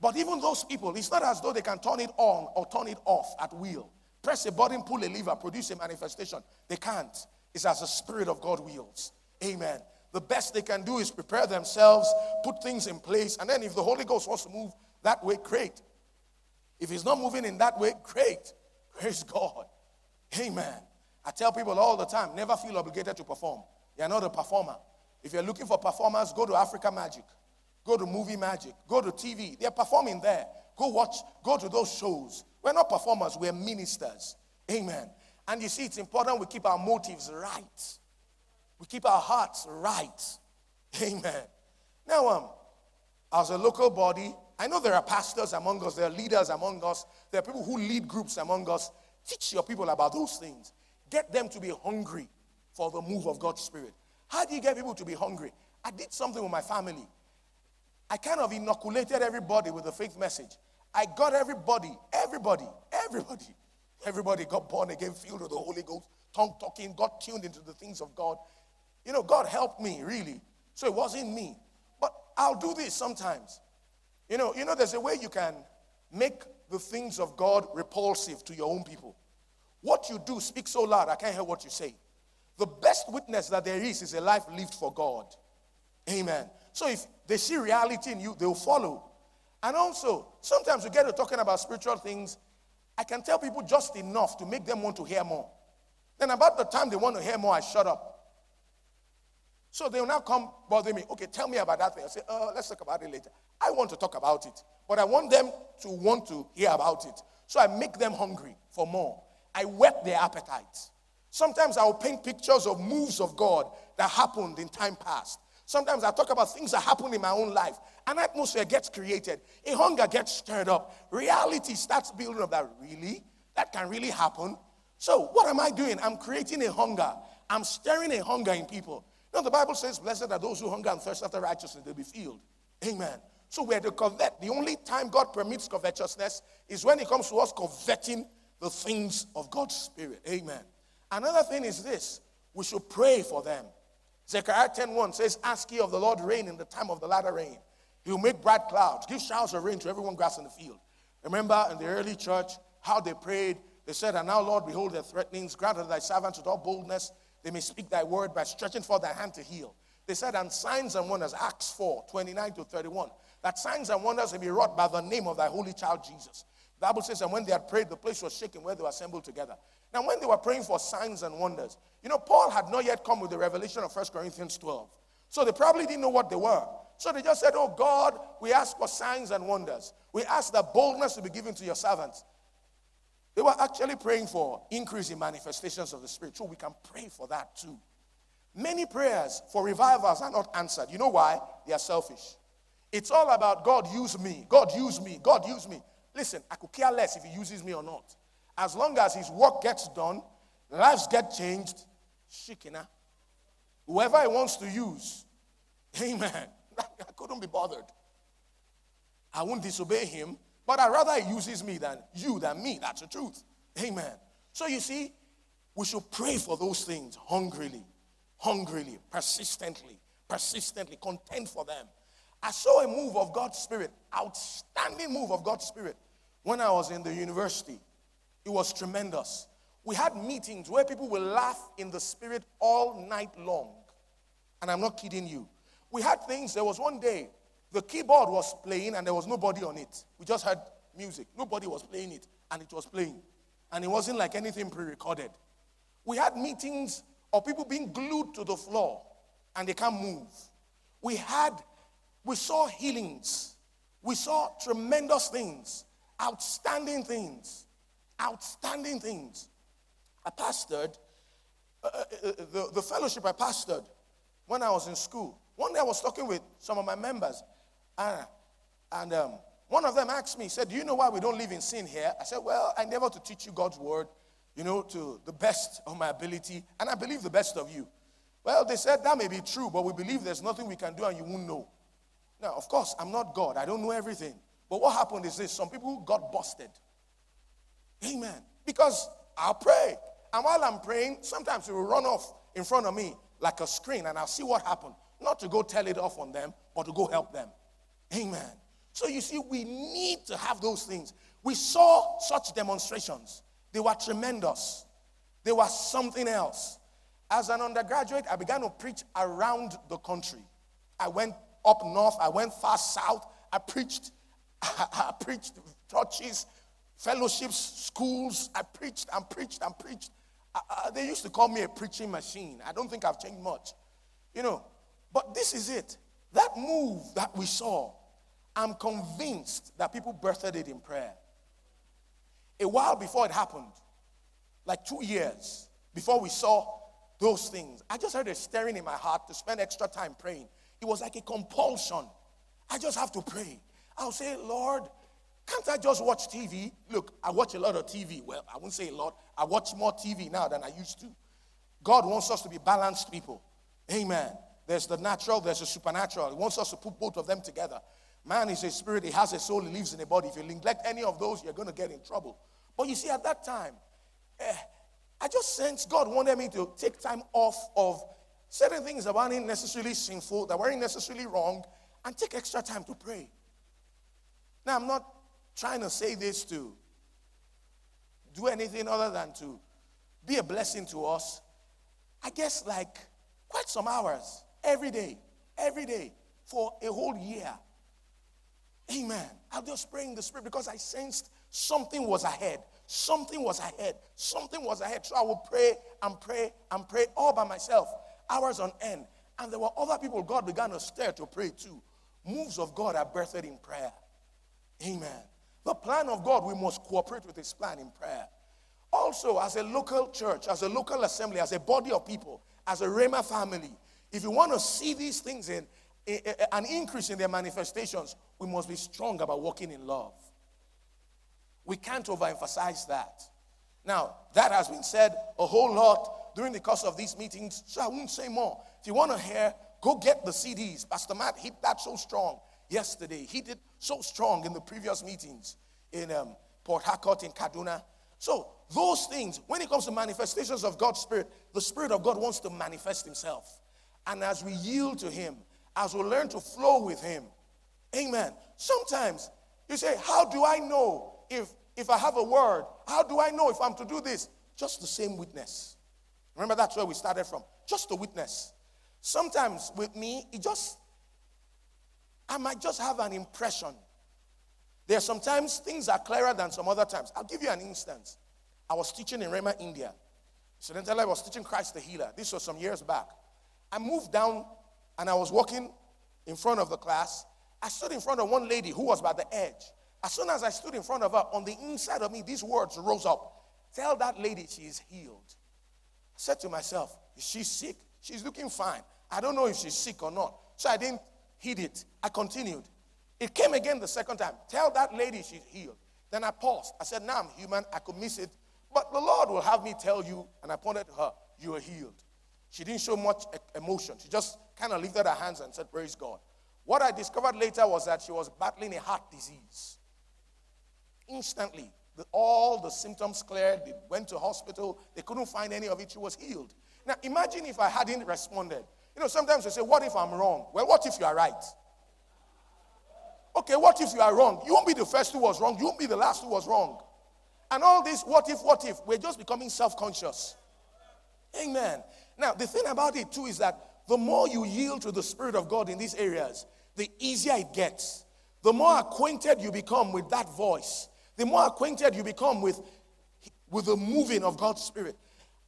But even those people, it's not as though they can turn it on or turn it off at will. Press a button, pull a lever, produce a manifestation. They can't. It's as the Spirit of God wills. Amen. The best they can do is prepare themselves, put things in place, and then if the Holy Ghost wants to move that way, great. If he's not moving in that way, great. Praise God. Amen. I tell people all the time never feel obligated to perform. You're not a performer. If you're looking for performers, go to Africa Magic, go to Movie Magic, go to TV. They're performing there. Go watch, go to those shows. We're not performers, we're ministers. Amen. And you see, it's important we keep our motives right. We keep our hearts right. Amen. Now, um, as a local body, I know there are pastors among us, there are leaders among us, there are people who lead groups among us. Teach your people about those things. Get them to be hungry for the move of God's Spirit. How do you get people to be hungry? I did something with my family. I kind of inoculated everybody with the faith message. I got everybody, everybody, everybody, everybody got born again, filled with the Holy Ghost, tongue talking, got tuned into the things of God. You know, God helped me, really. So it wasn't me. But I'll do this sometimes. You know, you know, there's a way you can make the things of God repulsive to your own people. What you do speaks so loud, I can't hear what you say. The best witness that there is is a life lived for God. Amen. So if they see reality in you, they'll follow. And also, sometimes we get to talking about spiritual things. I can tell people just enough to make them want to hear more. Then, about the time they want to hear more, I shut up. So they will now come bother me. Okay, tell me about that thing. I say, oh, let's talk about it later. I want to talk about it, but I want them to want to hear about it. So I make them hungry for more. I whet their appetites. Sometimes I'll paint pictures of moves of God that happened in time past. Sometimes I talk about things that happened in my own life. An atmosphere gets created, a hunger gets stirred up, reality starts building up that really, that can really happen. So, what am I doing? I'm creating a hunger, I'm stirring a hunger in people. You know, the Bible says, Blessed are those who hunger and thirst after righteousness, they'll be filled. Amen. So, we're to covet. The only time God permits covetousness is when it comes to us coveting the things of God's Spirit. Amen. Another thing is this we should pray for them. Zechariah 10:1 says, Ask ye of the Lord rain in the time of the latter rain. He will make bright clouds, give showers of rain to everyone grass in the field. Remember in the early church how they prayed? They said, And now, Lord, behold their threatenings, grant unto thy servants with all boldness, they may speak thy word by stretching forth thy hand to heal. They said, And signs and wonders, Acts 4, 29 to 31, that signs and wonders may be wrought by the name of thy holy child Jesus. The Bible says, and when they had prayed, the place was shaken where they were assembled together. Now, when they were praying for signs and wonders, you know, Paul had not yet come with the revelation of 1 Corinthians 12. So they probably didn't know what they were. So they just said, Oh God, we ask for signs and wonders. We ask that boldness to be given to your servants. They were actually praying for increase in manifestations of the Spirit. So we can pray for that too. Many prayers for revivals are not answered. You know why? They are selfish. It's all about God use me, God use me, God use me. Listen, I could care less if he uses me or not. As long as his work gets done, lives get changed, shikina. Whoever he wants to use, amen. I couldn't be bothered. I won't disobey him, but I'd rather he uses me than you, than me. That's the truth. Amen. So you see, we should pray for those things hungrily, hungrily, persistently, persistently, contend for them. I saw a move of God's Spirit, outstanding move of God's Spirit when I was in the university. It was tremendous. We had meetings where people will laugh in the spirit all night long. And I'm not kidding you. We had things, there was one day, the keyboard was playing and there was nobody on it. We just had music. Nobody was playing it and it was playing. And it wasn't like anything pre recorded. We had meetings of people being glued to the floor and they can't move. We had, we saw healings. We saw tremendous things, outstanding things, outstanding things. I pastored uh, uh, uh, the, the fellowship I pastored when I was in school. One day I was talking with some of my members, uh, and um, one of them asked me, said, Do you know why we don't live in sin here? I said, Well, I endeavor to teach you God's word, you know, to the best of my ability, and I believe the best of you. Well, they said that may be true, but we believe there's nothing we can do and you won't know. Now, of course, I'm not God, I don't know everything. But what happened is this some people got busted. Amen. Because I'll pray. And while I'm praying, sometimes it will run off in front of me like a screen, and I'll see what happened. Not to go tell it off on them, but to go help them. Amen. So you see, we need to have those things. We saw such demonstrations, they were tremendous, they were something else. As an undergraduate, I began to preach around the country. I went up north, I went far south, I preached, I preached churches, fellowships, schools. I preached and preached and preached. Uh, they used to call me a preaching machine. I don't think I've changed much. You know, but this is it. That move that we saw, I'm convinced that people birthed it in prayer. A while before it happened, like two years before we saw those things, I just heard a stirring in my heart to spend extra time praying. It was like a compulsion. I just have to pray. I'll say, Lord, can't I just watch TV? Look, I watch a lot of TV. Well, I won't say a lot. I watch more TV now than I used to. God wants us to be balanced people. Amen. There's the natural, there's the supernatural. He wants us to put both of them together. Man is a spirit, he has a soul, he lives in a body. If you neglect any of those, you're going to get in trouble. But you see, at that time, eh, I just sensed God wanted me to take time off of certain things that weren't necessarily sinful, that weren't necessarily wrong, and take extra time to pray. Now, I'm not trying to say this to do anything other than to be a blessing to us. I guess like quite some hours every day, every day for a whole year. Amen. I'll just pray in the spirit because I sensed something was ahead. Something was ahead. Something was ahead. So I would pray and pray and pray all by myself, hours on end. And there were other people God began to stir to pray too. Moves of God are birthed in prayer. Amen. The plan of God, we must cooperate with His plan in prayer. Also, as a local church, as a local assembly, as a body of people, as a Rhema family, if you want to see these things in, in, in an increase in their manifestations, we must be strong about walking in love. We can't overemphasize that. Now, that has been said a whole lot during the course of these meetings, so I won't say more. If you want to hear, go get the CDs. Pastor Matt hit that so strong yesterday. He did so strong in the previous meetings in um, Port Harcourt, in Kaduna. So, those things, when it comes to manifestations of God's Spirit, the Spirit of God wants to manifest Himself. And as we yield to Him, as we learn to flow with Him, amen. Sometimes you say, How do I know if, if I have a word? How do I know if I'm to do this? Just the same witness. Remember, that's where we started from. Just the witness. Sometimes with me, it just I might just have an impression. There are sometimes things are clearer than some other times. I'll give you an instance. I was teaching in Rhema, India. Incidentally, I was teaching Christ the Healer. This was some years back. I moved down and I was walking in front of the class. I stood in front of one lady who was by the edge. As soon as I stood in front of her, on the inside of me, these words rose up Tell that lady she is healed. I said to myself, Is she sick? She's looking fine. I don't know if she's sick or not. So I didn't heed it. I continued. It came again the second time. Tell that lady she's healed. Then I paused. I said, Now I'm human. I could miss it. But the Lord will have me tell you. And I pointed to her, You are healed. She didn't show much emotion. She just kind of lifted her hands and said, Praise God. What I discovered later was that she was battling a heart disease. Instantly, the, all the symptoms cleared. They went to hospital. They couldn't find any of it. She was healed. Now, imagine if I hadn't responded. You know, sometimes they say, What if I'm wrong? Well, what if you are right? Okay, what if you are wrong? You won't be the first who was wrong. You won't be the last who was wrong. And all this, what if, what if, we're just becoming self conscious. Amen. Now, the thing about it too is that the more you yield to the Spirit of God in these areas, the easier it gets. The more acquainted you become with that voice, the more acquainted you become with, with the moving of God's Spirit.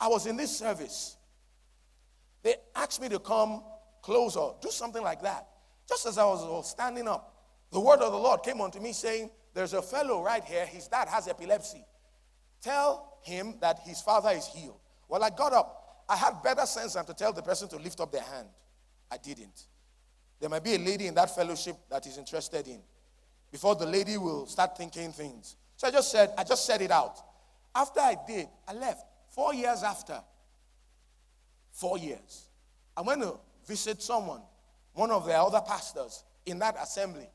I was in this service. They asked me to come closer, do something like that. Just as I was standing up, the word of the Lord came unto me saying, There's a fellow right here, his dad has epilepsy. Tell him that his father is healed. Well, I got up. I had better sense than to tell the person to lift up their hand. I didn't. There might be a lady in that fellowship that is interested in. Before the lady will start thinking things. So I just said, I just said it out. After I did, I left. Four years after, four years, I went to visit someone, one of the other pastors in that assembly.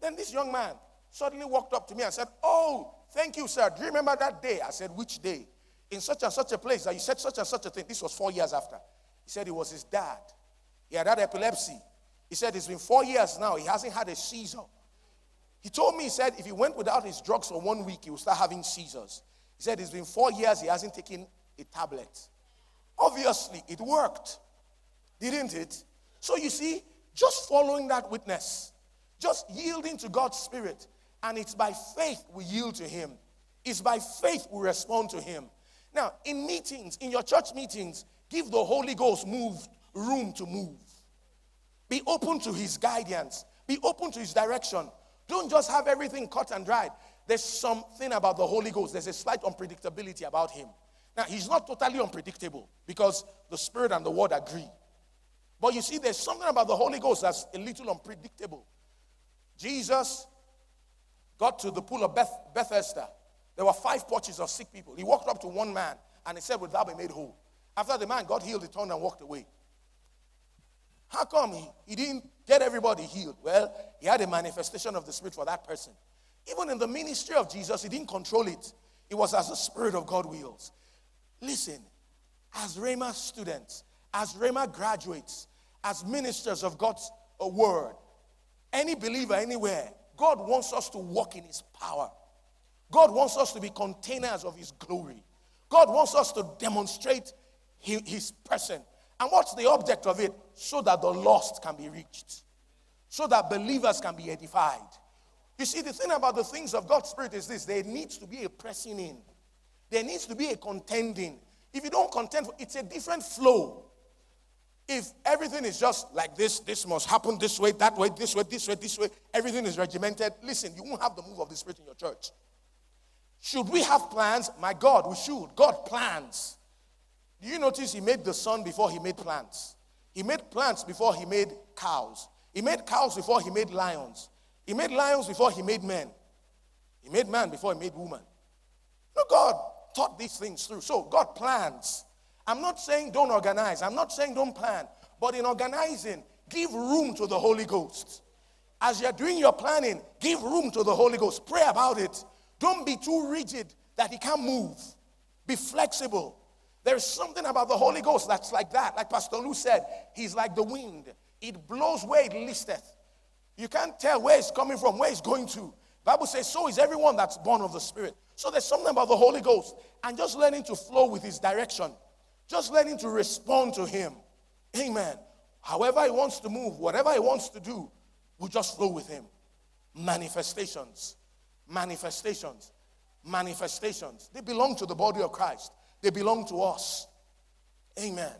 Then this young man suddenly walked up to me and said, Oh, thank you, sir. Do you remember that day? I said, Which day? In such and such a place that you said such and such a thing. This was four years after. He said it was his dad. He had had epilepsy. He said it's been four years now. He hasn't had a seizure. He told me, he said, if he went without his drugs for one week, he would start having seizures. He said it's been four years, he hasn't taken a tablet. Obviously, it worked, didn't it? So you see, just following that witness, just yielding to God's Spirit, and it's by faith we yield to Him. It's by faith we respond to Him. Now, in meetings, in your church meetings, give the Holy Ghost move, room to move. Be open to His guidance, be open to His direction. Don't just have everything cut and dried. There's something about the Holy Ghost, there's a slight unpredictability about Him. Now, He's not totally unpredictable because the Spirit and the Word agree. But you see, there's something about the Holy Ghost that's a little unpredictable. Jesus got to the pool of Beth, Bethesda. There were five porches of sick people. He walked up to one man and he said, Would thou be made whole? After the man got healed, he turned and walked away. How come he, he didn't get everybody healed? Well, he had a manifestation of the Spirit for that person. Even in the ministry of Jesus, he didn't control it, it was as the Spirit of God wills. Listen, as Rhema students, as Rhema graduates, as ministers of God's uh, word, any believer anywhere, God wants us to walk in his power. God wants us to be containers of his glory. God wants us to demonstrate his person. And what's the object of it? So that the lost can be reached, so that believers can be edified. You see, the thing about the things of God's Spirit is this there needs to be a pressing in, there needs to be a contending. If you don't contend, it's a different flow. If everything is just like this, this must happen this way, that way, this way, this way, this way, everything is regimented, listen, you won't have the move of the Spirit in your church. Should we have plans? My God, we should. God plans. Do you notice he made the sun before he made plants? He made plants before he made cows. He made cows before he made lions. He made lions before he made men. He made man before he made woman. No, God thought these things through. So God plans. I'm not saying don't organize. I'm not saying don't plan. But in organizing, give room to the Holy Ghost. As you're doing your planning, give room to the Holy Ghost. Pray about it. Don't be too rigid that he can't move. Be flexible. There's something about the Holy Ghost that's like that. Like Pastor Olu said, he's like the wind. It blows where it listeth. You can't tell where it's coming from, where it's going to. Bible says, so is everyone that's born of the Spirit. So there's something about the Holy Ghost and just learning to flow with his direction. Just learning to respond to him. Amen. However he wants to move, whatever he wants to do, we just flow with him. Manifestations. Manifestations. Manifestations. They belong to the body of Christ. They belong to us. Amen.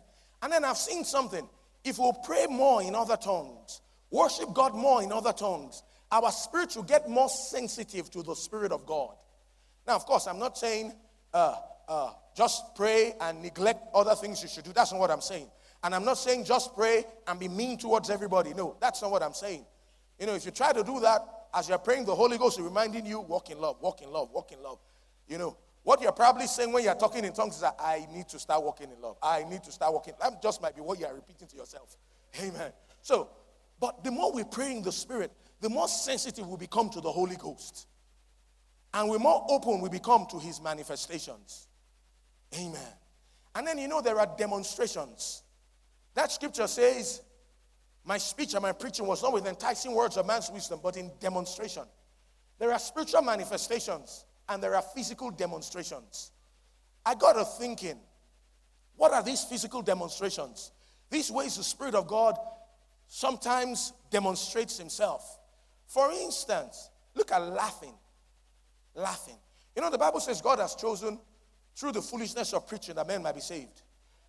And then I've seen something. If we pray more in other tongues, worship God more in other tongues, our spirit will get more sensitive to the Spirit of God. Now, of course, I'm not saying uh, uh, just pray and neglect other things you should do. That's not what I'm saying. And I'm not saying just pray and be mean towards everybody. No, that's not what I'm saying. You know, if you try to do that, as you're praying, the Holy Ghost is reminding you, walk in love, walk in love, walk in love. You know, what you're probably saying when you're talking in tongues is that I need to start walking in love. I need to start walking. That just might be what you're repeating to yourself. Amen. So, but the more we pray in the Spirit, the more sensitive we become to the Holy Ghost. And the more open we become to his manifestations. Amen. And then you know there are demonstrations. That scripture says, My speech and my preaching was not with enticing words of man's wisdom, but in demonstration. There are spiritual manifestations and there are physical demonstrations. I got to thinking, what are these physical demonstrations? These ways the Spirit of God sometimes demonstrates Himself. For instance, look at laughing. Laughing. You know, the Bible says God has chosen through the foolishness of preaching that men might be saved.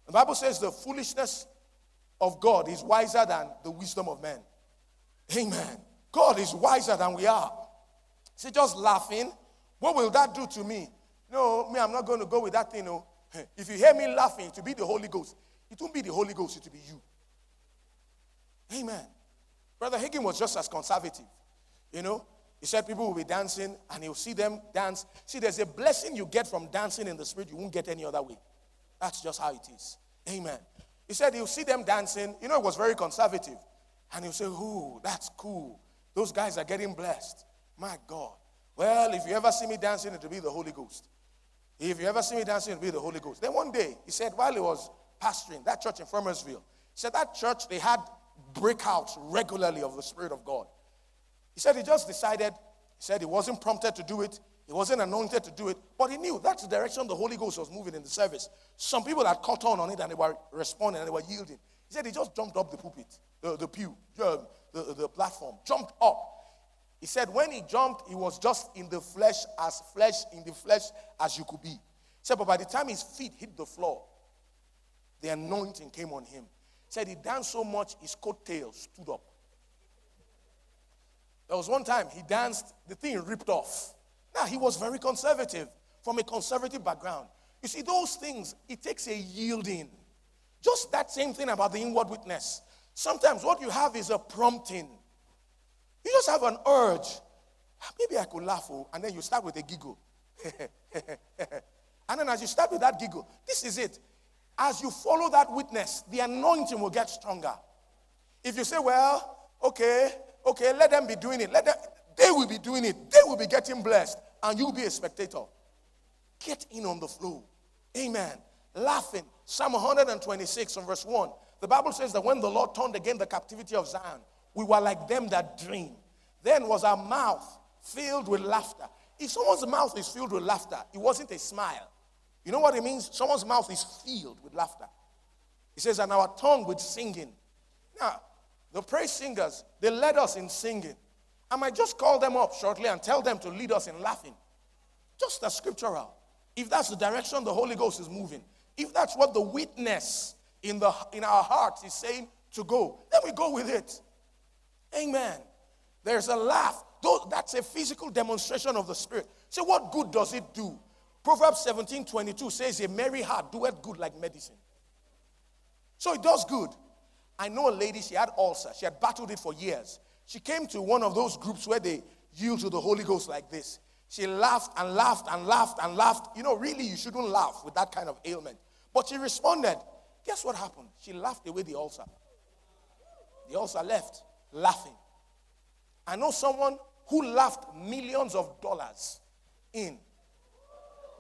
The Bible says the foolishness of God is wiser than the wisdom of men. Amen. God is wiser than we are. See, just laughing, what will that do to me? No, me, I'm not going to go with that thing. No. Oh. If you hear me laughing, to be the Holy Ghost, it won't be the Holy Ghost, it will be you. Amen. Brother Hagin was just as conservative. You know, he said people will be dancing and he'll see them dance. See, there's a blessing you get from dancing in the spirit you won't get any other way. That's just how it is. Amen. He said he'll see them dancing. You know, it was very conservative. And he'll say, that's cool. Those guys are getting blessed. My God. Well, if you ever see me dancing, it'll be the Holy Ghost. If you ever see me dancing, it'll be the Holy Ghost. Then one day, he said, while he was pastoring that church in Farmersville, he said that church, they had breakouts regularly of the Spirit of God. He said he just decided, he said he wasn't prompted to do it, he wasn't anointed to do it, but he knew that's the direction the Holy Ghost was moving in the service. Some people had caught on on it and they were responding and they were yielding. He said he just jumped up the pulpit, the, the pew, the, the, the platform, jumped up. He said when he jumped, he was just in the flesh, as flesh in the flesh as you could be. He said, but by the time his feet hit the floor, the anointing came on him. He said he danced so much, his coattails stood up. There was one time he danced, the thing ripped off. Now, he was very conservative from a conservative background. You see, those things, it takes a yielding. Just that same thing about the inward witness. Sometimes what you have is a prompting. You just have an urge. Ah, maybe I could laugh, oh, and then you start with a giggle. and then as you start with that giggle, this is it. As you follow that witness, the anointing will get stronger. If you say, well, okay, okay, let them be doing it. Let them, they will be doing it. They will be getting blessed, and you'll be a spectator. Get in on the flow. Amen. Laughing. Psalm 126 from verse 1. The Bible says that when the Lord turned again the captivity of Zion, we were like them that dream. Then was our mouth filled with laughter. If someone's mouth is filled with laughter, it wasn't a smile. You know what it means? Someone's mouth is filled with laughter. He says, and our tongue with singing. Now, the praise singers, they led us in singing. I might just call them up shortly and tell them to lead us in laughing. Just as scriptural. If that's the direction the Holy Ghost is moving, if that's what the witness in, the, in our hearts is saying to go, then we go with it. Amen. There's a laugh. That's a physical demonstration of the Spirit. So, what good does it do? Proverbs 17 22 says, A merry heart doeth good like medicine. So, it does good. I know a lady, she had ulcer. She had battled it for years. She came to one of those groups where they yield to the Holy Ghost like this. She laughed and laughed and laughed and laughed. You know, really, you shouldn't laugh with that kind of ailment. But she responded. Guess what happened? She laughed away the ulcer. The ulcer left laughing. I know someone who laughed millions of dollars in.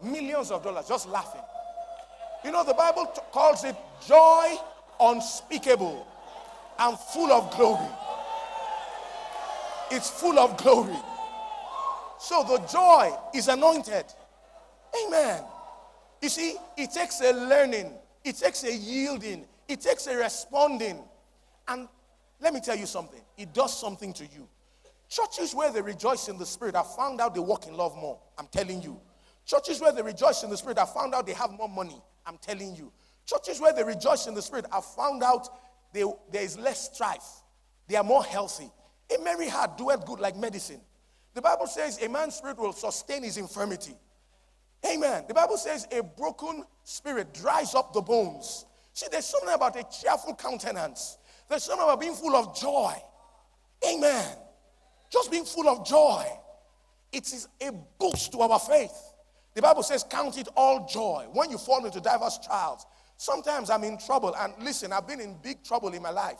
Millions of dollars just laughing. You know, the Bible t- calls it joy unspeakable and full of glory. It's full of glory. So the joy is anointed. Amen. You see, it takes a learning, it takes a yielding, it takes a responding. And let me tell you something it does something to you. Churches where they rejoice in the Spirit have found out they walk in love more. I'm telling you. Churches where they rejoice in the Spirit have found out they have more money. I'm telling you. Churches where they rejoice in the Spirit have found out they, there is less strife. They are more healthy. A merry heart doeth good like medicine. The Bible says a man's spirit will sustain his infirmity. Amen. The Bible says a broken spirit dries up the bones. See, there's something about a cheerful countenance. There's something about being full of joy. Amen. Just being full of joy. It is a boost to our faith. The Bible says, Count it all joy when you fall into diverse trials. Sometimes I'm in trouble, and listen, I've been in big trouble in my life.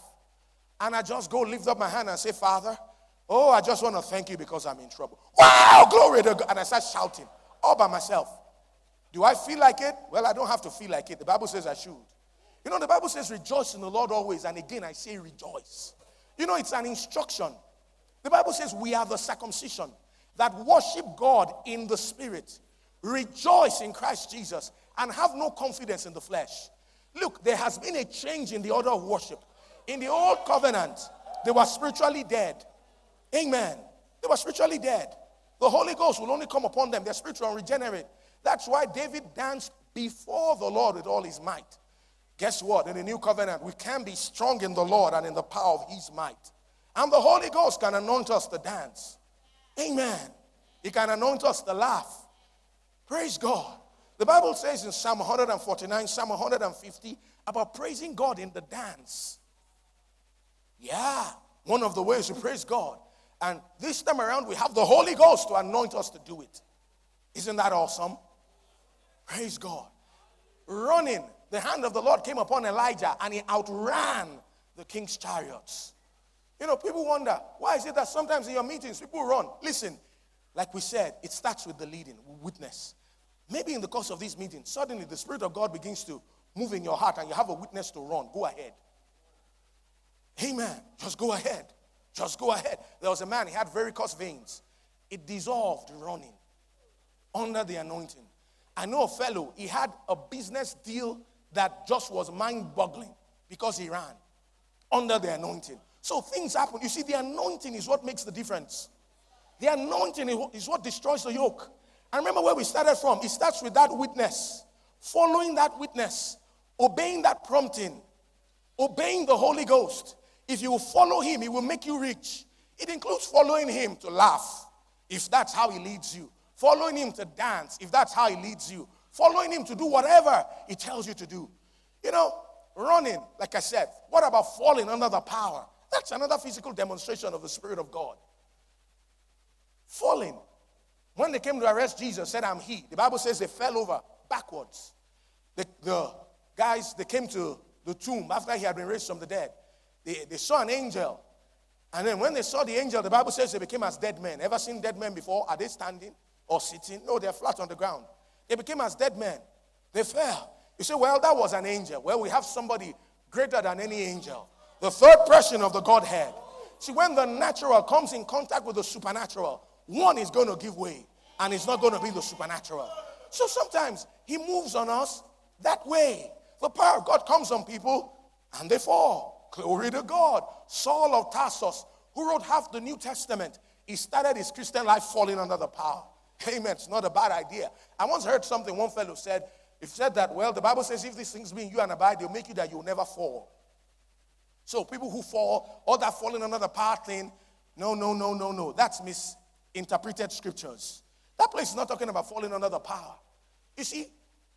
And I just go lift up my hand and say, Father, oh, I just want to thank you because I'm in trouble. Wow, glory to God. And I start shouting all by myself. Do I feel like it? Well, I don't have to feel like it. The Bible says I should. You know, the Bible says rejoice in the Lord always. And again, I say rejoice. You know, it's an instruction. The Bible says we are the circumcision that worship God in the spirit, rejoice in Christ Jesus, and have no confidence in the flesh. Look, there has been a change in the order of worship. In the old covenant, they were spiritually dead. Amen. They were spiritually dead. The Holy Ghost will only come upon them. They're spiritual and regenerate. That's why David danced before the Lord with all his might. Guess what? In the new covenant, we can be strong in the Lord and in the power of his might. And the Holy Ghost can anoint us to dance. Amen. He can anoint us to laugh. Praise God. The Bible says in Psalm 149, Psalm 150 about praising God in the dance. Yeah, one of the ways to praise God. And this time around, we have the Holy Ghost to anoint us to do it. Isn't that awesome? Praise God. Running, the hand of the Lord came upon Elijah and he outran the king's chariots. You know, people wonder why is it that sometimes in your meetings people run? Listen, like we said, it starts with the leading, witness. Maybe in the course of this meeting, suddenly the Spirit of God begins to move in your heart and you have a witness to run. Go ahead. Amen. Just go ahead. Just go ahead. There was a man, he had varicose veins. It dissolved running under the anointing. I know a fellow, he had a business deal that just was mind boggling because he ran under the anointing. So things happen. You see, the anointing is what makes the difference. The anointing is what destroys the yoke. I remember where we started from. It starts with that witness, following that witness, obeying that prompting, obeying the Holy Ghost. If you follow him, he will make you rich. It includes following him to laugh, if that's how he leads you, following him to dance, if that's how he leads you, following him to do whatever he tells you to do. You know, running, like I said, what about falling under the power? That's another physical demonstration of the Spirit of God. Falling. When they came to arrest Jesus, said, I'm he. The Bible says they fell over backwards. The, the guys, they came to the tomb after he had been raised from the dead. They, they saw an angel. And then when they saw the angel, the Bible says they became as dead men. Ever seen dead men before? Are they standing or sitting? No, they're flat on the ground. They became as dead men. They fell. You say, well, that was an angel. Well, we have somebody greater than any angel. The third person of the Godhead. See, when the natural comes in contact with the supernatural, one is going to give way, and it's not going to be the supernatural. So sometimes he moves on us that way. The power of God comes on people, and they fall. Glory to God. Saul of Tarsus, who wrote half the New Testament, he started his Christian life falling under the power. Amen. It's not a bad idea. I once heard something one fellow said. He said that, well, the Bible says if these things be in you and abide, they'll make you that you'll never fall. So people who fall, all that falling under the power thing, no, no, no, no, no. That's misinterpreted scriptures. That place is not talking about falling under the power. You see,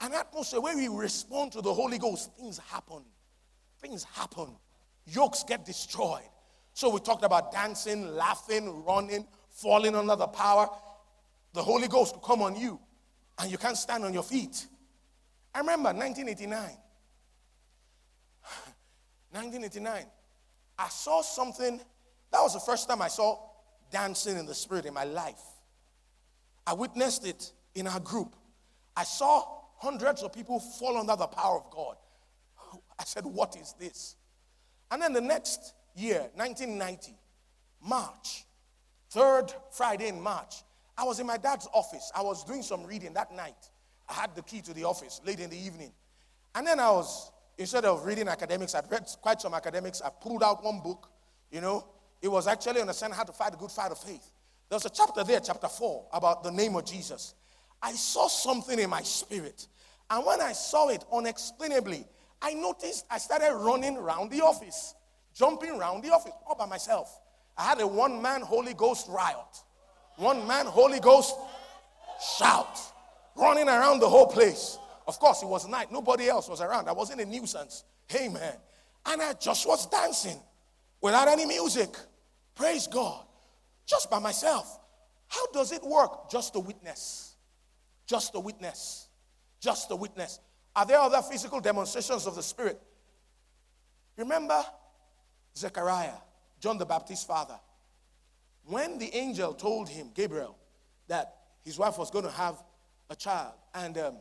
an atmosphere where we respond to the Holy Ghost, things happen. Things happen. Yokes get destroyed. So we talked about dancing, laughing, running, falling under the power. The Holy Ghost will come on you, and you can't stand on your feet. I remember 1989. 1989, I saw something. That was the first time I saw dancing in the spirit in my life. I witnessed it in our group. I saw hundreds of people fall under the power of God. I said, What is this? And then the next year, 1990, March, third Friday in March, I was in my dad's office. I was doing some reading that night. I had the key to the office late in the evening. And then I was instead of reading academics, I'd read quite some academics. I pulled out one book, you know. It was actually understanding how to fight the good fight of faith. There was a chapter there, chapter 4, about the name of Jesus. I saw something in my spirit. And when I saw it unexplainably, I noticed I started running around the office, jumping around the office all by myself. I had a one man Holy Ghost riot, one man Holy Ghost shout, running around the whole place. Of course, it was night. Nobody else was around. I wasn't a nuisance. Amen. And I just was dancing without any music. Praise God. Just by myself. How does it work? Just a witness. Just a witness. Just a witness. Are there other physical demonstrations of the Spirit? Remember Zechariah, John the Baptist's father. When the angel told him, Gabriel, that his wife was going to have a child, and um,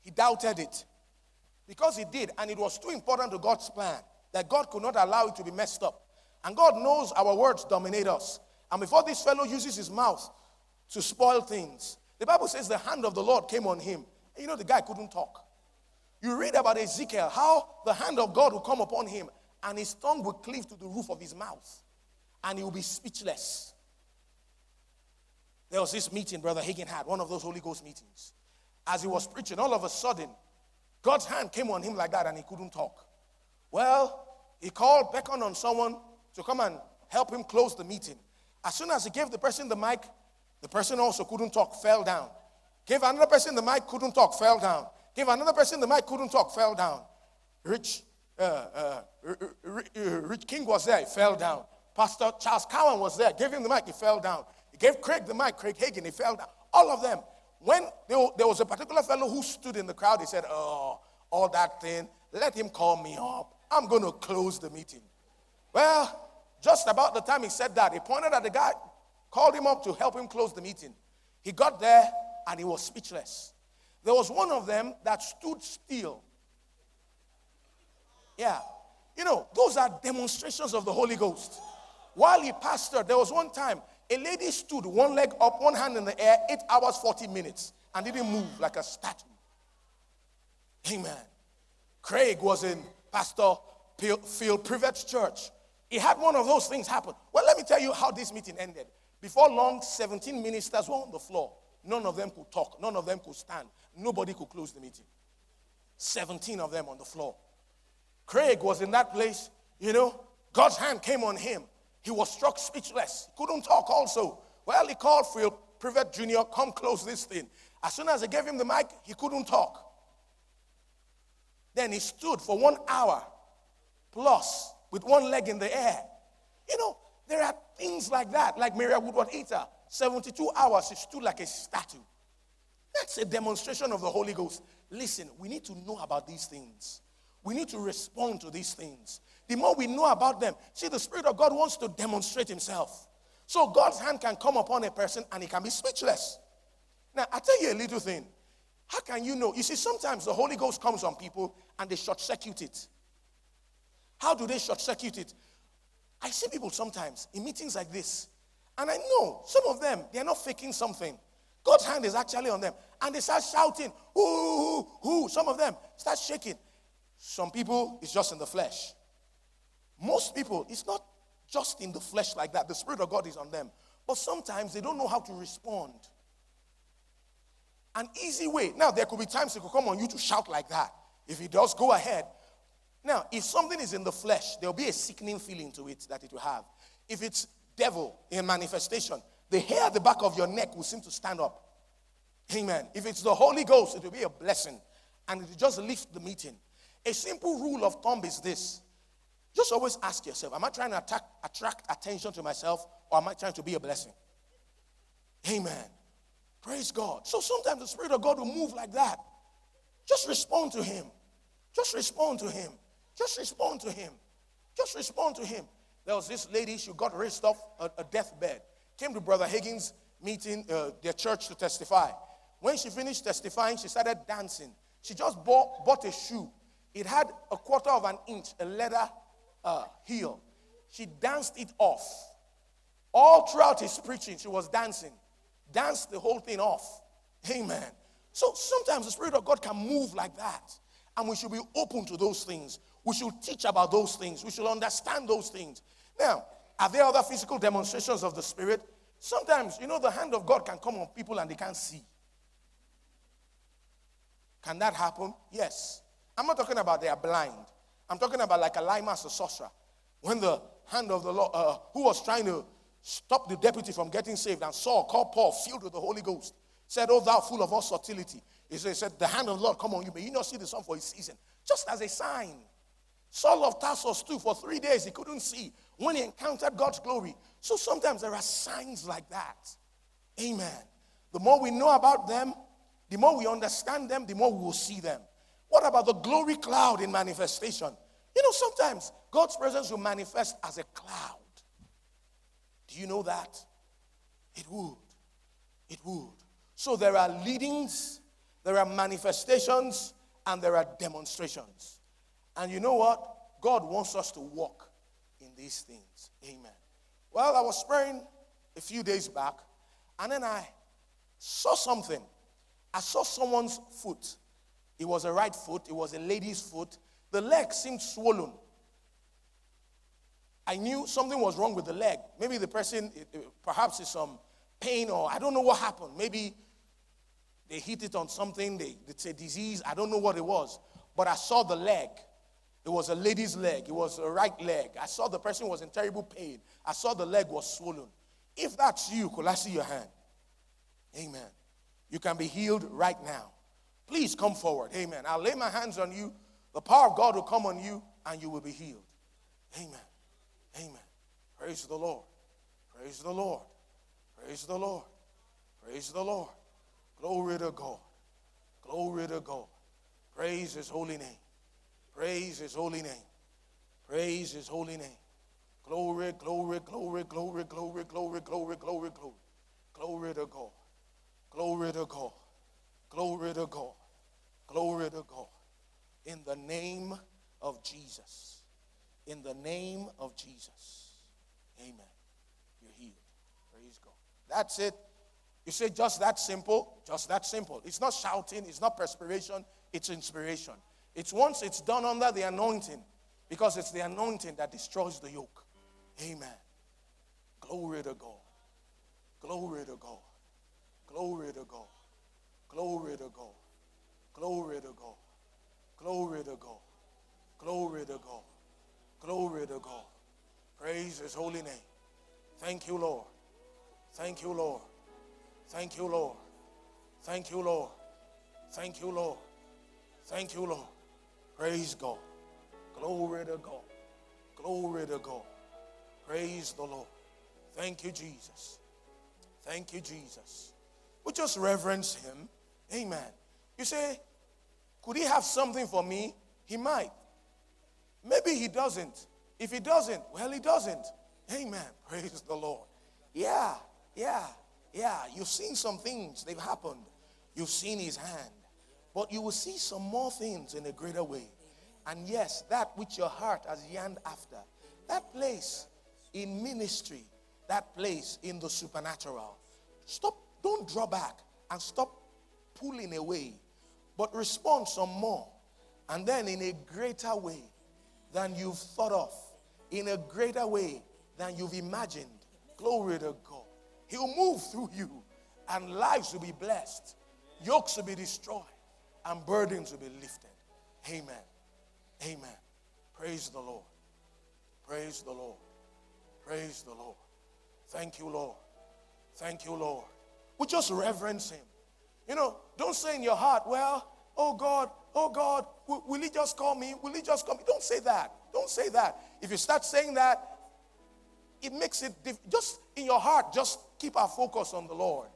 he doubted it. Because he did, and it was too important to God's plan that God could not allow it to be messed up. And God knows our words dominate us. And before this fellow uses his mouth to spoil things, the Bible says the hand of the Lord came on him. And you know, the guy couldn't talk. You read about Ezekiel, how the hand of God will come upon him, and his tongue will cleave to the roof of his mouth, and he will be speechless. There was this meeting Brother Hagin had, one of those Holy Ghost meetings. As he was preaching, all of a sudden, God's hand came on him like that and he couldn't talk. Well, he called, beckoned on someone to come and help him close the meeting. As soon as he gave the person the mic, the person also couldn't talk, fell down. Gave another person the mic, couldn't talk, fell down. Gave another person the mic, couldn't talk, fell down. Rich, uh, uh, Rich King was there, he fell down. Pastor Charles Cowan was there, gave him the mic, he fell down. He gave Craig the mic, Craig Hagin, he fell down. All of them. When there was a particular fellow who stood in the crowd, he said, Oh, all that thing, let him call me up. I'm going to close the meeting. Well, just about the time he said that, he pointed at the guy, called him up to help him close the meeting. He got there and he was speechless. There was one of them that stood still. Yeah. You know, those are demonstrations of the Holy Ghost. While he pastored, there was one time a lady stood one leg up, one hand in the air, eight hours, 40 minutes, and didn't move like a statue. Amen. Craig was in Pastor Phil Privet's church. He had one of those things happen. Well, let me tell you how this meeting ended. Before long, 17 ministers were on the floor. None of them could talk, none of them could stand. Nobody could close the meeting. 17 of them on the floor. Craig was in that place, you know, God's hand came on him. He was struck speechless. He couldn't talk also. Well, he called Phil Privet Jr., come close this thing. As soon as I gave him the mic, he couldn't talk. Then he stood for one hour plus with one leg in the air. You know, there are things like that, like Maria Woodworth Etter. 72 hours, she stood like a statue. That's a demonstration of the Holy Ghost. Listen, we need to know about these things. We need to respond to these things. The more we know about them, see, the Spirit of God wants to demonstrate Himself. So God's hand can come upon a person and he can be speechless. Now, i tell you a little thing. How can you know? You see, sometimes the Holy Ghost comes on people and they short circuit it. How do they short circuit it? I see people sometimes in meetings like this, and I know some of them, they're not faking something. God's hand is actually on them. And they start shouting, whoo, whoo, Some of them start shaking. Some people, it's just in the flesh. Most people, it's not just in the flesh like that. The Spirit of God is on them. But sometimes they don't know how to respond. An easy way. Now, there could be times it could come on you to shout like that. If it does, go ahead. Now, if something is in the flesh, there'll be a sickening feeling to it that it will have. If it's devil in manifestation, the hair at the back of your neck will seem to stand up. Amen. If it's the Holy Ghost, it will be a blessing and it will just lift the meeting. A simple rule of thumb is this just always ask yourself Am I trying to attack, attract attention to myself or am I trying to be a blessing? Amen. Praise God. So sometimes the Spirit of God will move like that. Just respond to Him. Just respond to Him. Just respond to him. Just respond to him. There was this lady, she got raised off a, a deathbed. Came to Brother Hagin's meeting, uh, their church to testify. When she finished testifying, she started dancing. She just bought, bought a shoe. It had a quarter of an inch, a leather uh, heel. She danced it off. All throughout his preaching, she was dancing. Danced the whole thing off. Amen. So sometimes the Spirit of God can move like that. And we should be open to those things. We should teach about those things. We should understand those things. Now, are there other physical demonstrations of the Spirit? Sometimes, you know, the hand of God can come on people and they can't see. Can that happen? Yes. I'm not talking about they are blind. I'm talking about like Elymas the sorcerer. When the hand of the Lord, uh, who was trying to stop the deputy from getting saved and Saul called Paul filled with the Holy Ghost, said, Oh, thou full of all subtlety. He said, The hand of the Lord come on you. May you not see the sun for his season. Just as a sign. Saul of Tarsus, too, for three days, he couldn't see when he encountered God's glory. So sometimes there are signs like that. Amen. The more we know about them, the more we understand them, the more we will see them. What about the glory cloud in manifestation? You know, sometimes God's presence will manifest as a cloud. Do you know that? It would. It would. So there are leadings, there are manifestations, and there are demonstrations. And you know what? God wants us to walk in these things. Amen. Well, I was praying a few days back, and then I saw something. I saw someone's foot. It was a right foot, it was a lady's foot. The leg seemed swollen. I knew something was wrong with the leg. Maybe the person, perhaps it's some pain, or I don't know what happened. Maybe they hit it on something, they, it's a disease, I don't know what it was. But I saw the leg. It was a lady's leg, it was a right leg. I saw the person was in terrible pain. I saw the leg was swollen. If that's you, could I see your hand? Amen. You can be healed right now. Please come forward. Amen. I'll lay my hands on you. The power of God will come on you and you will be healed. Amen. Amen. Praise the Lord. Praise the Lord. Praise the Lord. Praise the Lord. Glory to God. Glory to God. Praise his holy name. Praise his holy name. Praise his holy name. Glory, glory, glory, glory, glory, glory, glory, glory, glory. Glory to God. Glory to God. Glory to God. Glory to God. In the name of Jesus. In the name of Jesus. Amen. You're healed. Praise God. That's it. You say just that simple? Just that simple. It's not shouting, it's not perspiration, it's inspiration. It's once it's done under the anointing, because it's the anointing that destroys the yoke. Amen. Glory to God. Glory to God. Glory to God. Glory to God. Glory to God. Glory to God. Glory to God. Glory to God. Praise his holy name. Thank you, Lord. Thank you, Lord. Thank you, Lord. Thank you, Lord. Thank you, Lord. Thank you, Lord. Praise God. Glory to God. Glory to God. Praise the Lord. Thank you, Jesus. Thank you, Jesus. We just reverence him. Amen. You say, could he have something for me? He might. Maybe he doesn't. If he doesn't, well, he doesn't. Amen. Praise the Lord. Yeah, yeah, yeah. You've seen some things, they've happened. You've seen his hand. But you will see some more things in a greater way. And yes, that which your heart has yearned after, that place in ministry, that place in the supernatural. Stop, don't draw back and stop pulling away, but respond some more. And then in a greater way than you've thought of, in a greater way than you've imagined. Glory to God. He'll move through you, and lives will be blessed, yokes will be destroyed, and burdens will be lifted. Amen. Amen. Praise the Lord. Praise the Lord. Praise the Lord. Thank you, Lord. Thank you, Lord. We just reverence Him. You know, don't say in your heart, well, oh God, oh God, will, will He just call me? Will He just call me? Don't say that. Don't say that. If you start saying that, it makes it diff- just in your heart, just keep our focus on the Lord.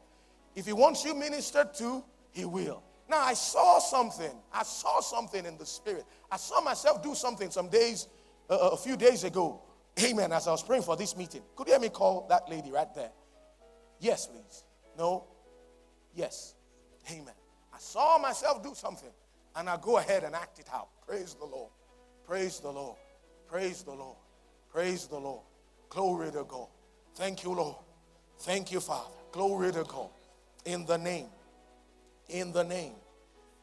If He wants you ministered to, He will. Now, I saw something. I saw something in the spirit. I saw myself do something some days, uh, a few days ago. Amen. As I was praying for this meeting, could you hear me call that lady right there? Yes, please. No? Yes. Amen. I saw myself do something and I go ahead and act it out. Praise the Lord. Praise the Lord. Praise the Lord. Praise the Lord. Glory to God. Thank you, Lord. Thank you, Father. Glory to God. In the name. In the name.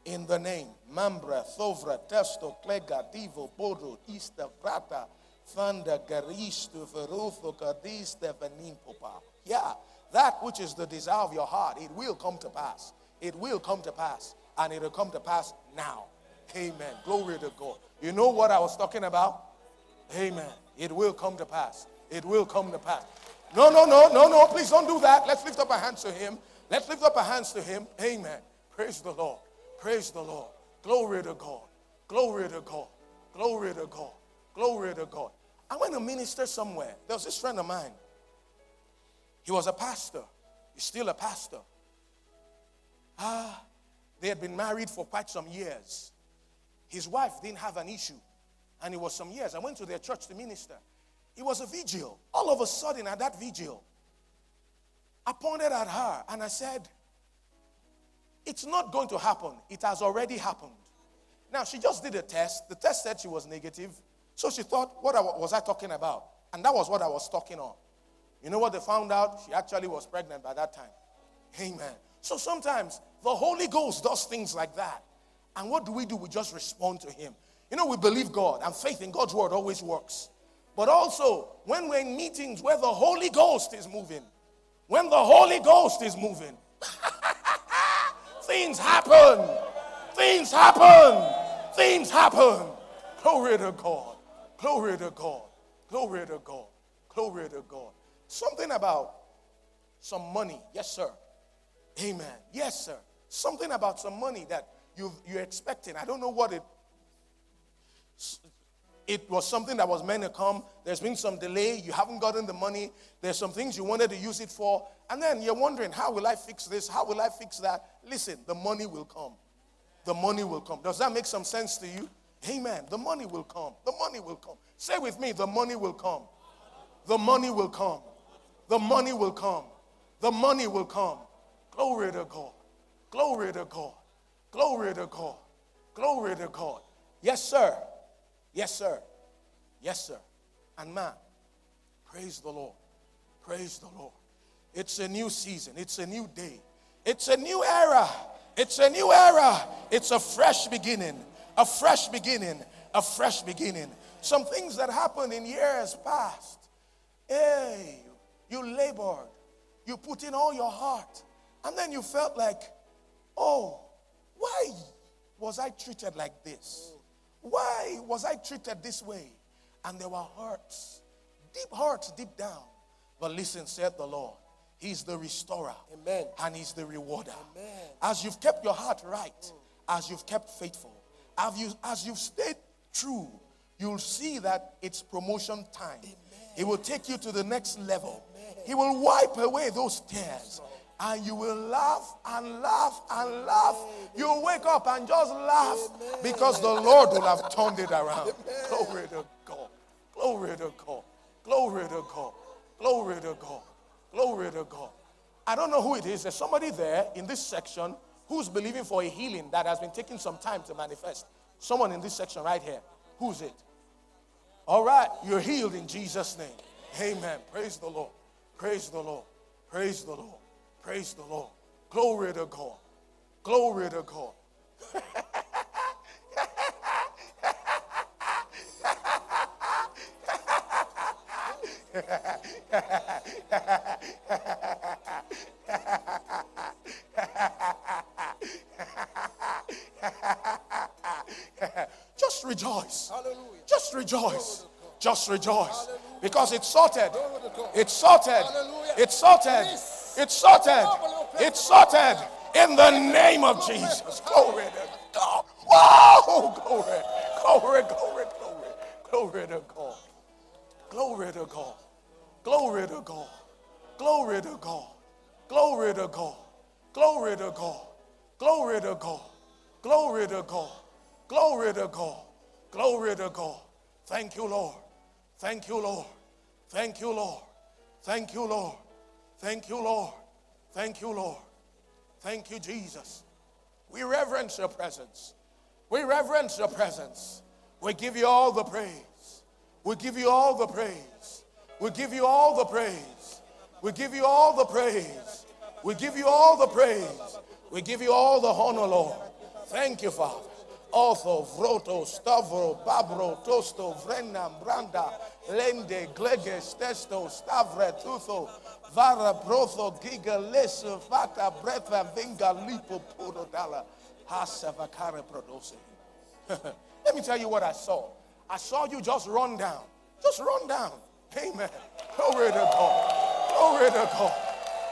In the name. Mambra, Thovra, Testo, Klega, Divo, Bodo, Ista, Vrata, Fanda, Garisto, Verutho, Kadiste, Venimpopa. Yeah, that which is the desire of your heart, it will come to pass. It will come to pass. And it will come to pass now. Amen. Glory to God. You know what I was talking about? Amen. It will come to pass. It will come to pass. No, no, no, no, no. Please don't do that. Let's lift up our hands to Him. Let's lift up our hands to Him. Amen. Praise the Lord. Praise the Lord. Glory to God. Glory to God. Glory to God. Glory to God. I went to minister somewhere. There was this friend of mine. He was a pastor. He's still a pastor. Ah, they had been married for quite some years. His wife didn't have an issue. And it was some years. I went to their church to minister. It was a vigil. All of a sudden, at that vigil, I pointed at her and I said, It's not going to happen. It has already happened. Now, she just did a test. The test said she was negative. So she thought, What was I talking about? And that was what I was talking on. You know what they found out? She actually was pregnant by that time. Amen. So sometimes the Holy Ghost does things like that. And what do we do? We just respond to Him. You know, we believe God, and faith in God's word always works. But also, when we're in meetings where the Holy Ghost is moving, When the Holy Ghost is moving, things happen. Things happen. Things happen. Glory to God. Glory to God. Glory to God. Glory to God. Something about some money. Yes, sir. Amen. Yes, sir. Something about some money that you you're expecting. I don't know what it it was something that was meant to come. There's been some delay. You haven't gotten the money. There's some things you wanted to use it for. And then you're wondering, how will I fix this? How will I fix that? Listen, the money will come. The money will come. Does that make some sense to you? Amen. The money will come. The money will come. Say with me, the money will come. The money will come. The money will come. The money will come. Glory to God. Glory to God. Glory to God. Glory to God. Yes, sir. Yes, sir. Yes, sir. And man, praise the Lord. Praise the Lord. It's a new season. It's a new day. It's a new era. It's a new era. It's a fresh beginning. A fresh beginning. A fresh beginning. Some things that happened in years past. Hey, you labored. You put in all your heart. And then you felt like, oh, why was I treated like this? Why was I treated this way? And there were hurts, deep hurts deep down. But listen, said the Lord, He's the restorer. Amen. And He's the rewarder. Amen. As you've kept your heart right, as you've kept faithful, as, you, as you've stayed true, you'll see that it's promotion time. Amen. He will take you to the next level. Amen. He will wipe away those tears and you will laugh and laugh and laugh. You'll wake up and just laugh because the Lord will have turned it around. Glory to God. Glory to God. Glory to God. Glory to God. Glory to God. I don't know who it is. There's somebody there in this section who's believing for a healing that has been taking some time to manifest. Someone in this section right here. Who's it? All right, you're healed in Jesus' name. Amen. Praise the Lord. Praise the Lord. Praise the Lord. Praise the Lord. Glory to God. Glory to God. Just rejoice. Hallelujah. Just rejoice. Just rejoice. Because it's sorted. It's sorted. It's sorted. It's sorted. It's sorted in the name of Jesus. Glory to God. Whoa! Glory. Glory, glory, glory. Glory to God. Glory to God. Glory to God. Glory to God. Glory to God. Glory to God. Glory to God. Glory to God. Glory to God. Glory to God. Thank you, Lord. Thank you, Lord. Thank you, Lord. Thank you, Lord. Thank you, Lord. Thank you, Lord. Thank you, Jesus. We reverence your presence. We reverence your presence. We give you all the praise. We give you all the praise. We give you all the praise. We give you all the praise. We give you all the praise. We give you all the honor, Lord. Thank you, Father. Otho, Vroto, Stavro, Babro, Tosto, Vrenam, Branda, Lende, Gleges, Testo, Stavre, Tutho, Vara, Brotho, Giga, Bretha, Vinga, Lipo. Let me tell you what I saw. I saw you just run down. Just run down. Amen. Glory to God. Glory to God.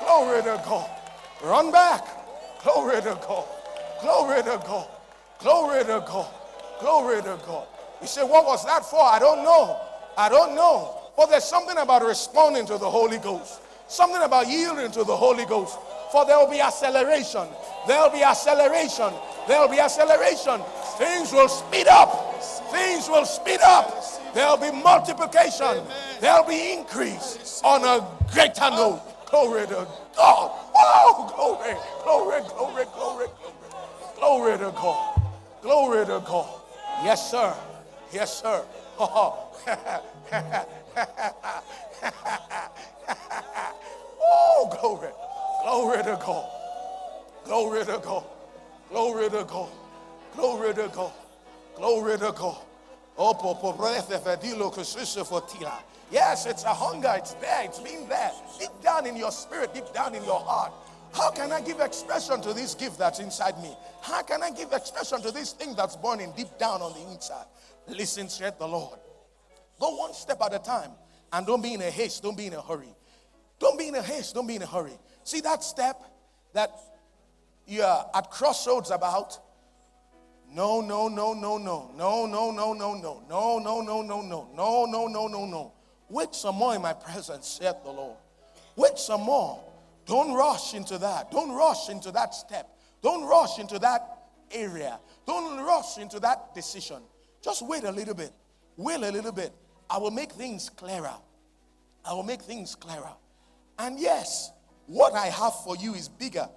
Glory to God. Run back. Glory to God. Glory to God. Glory to God. Glory to God. You say, what was that for? I don't know. I don't know. But there's something about responding to the Holy Ghost. Something about yielding to the Holy Ghost. For there will be acceleration. There will be acceleration. There will be acceleration. Things will speed up. Things will speed up. There will be multiplication. There will be increase on a greater note. Glory to God. Oh, glory, glory, glory, glory, glory. Glory to God. Glory to God. Yes, sir. Yes, sir. oh, glory. Glory to God. Glory to God. Glory to God. Glory to God. Glory to God. Yes, it's a hunger. It's there. It's been there. Deep down in your spirit, deep down in your heart. How can I give expression to this gift that's inside me? How can I give expression to this thing that's burning deep down on the inside? Listen, said the Lord. Go one step at a time and don't be in a haste. Don't be in a hurry. Don't be in a haste. Don't be in a hurry. See that step that you're at crossroads about? No, no, no, no, no, no, no, no, no, no, no, no, no, no, no, no, no, no, no, no. Wait some more in my presence, saith the Lord. Wait some more. Don't rush into that. Don't rush into that step. Don't rush into that area. Don't rush into that decision. Just wait a little bit. Wait a little bit. I will make things clearer. I will make things clearer. And yes, what I have for you is bigger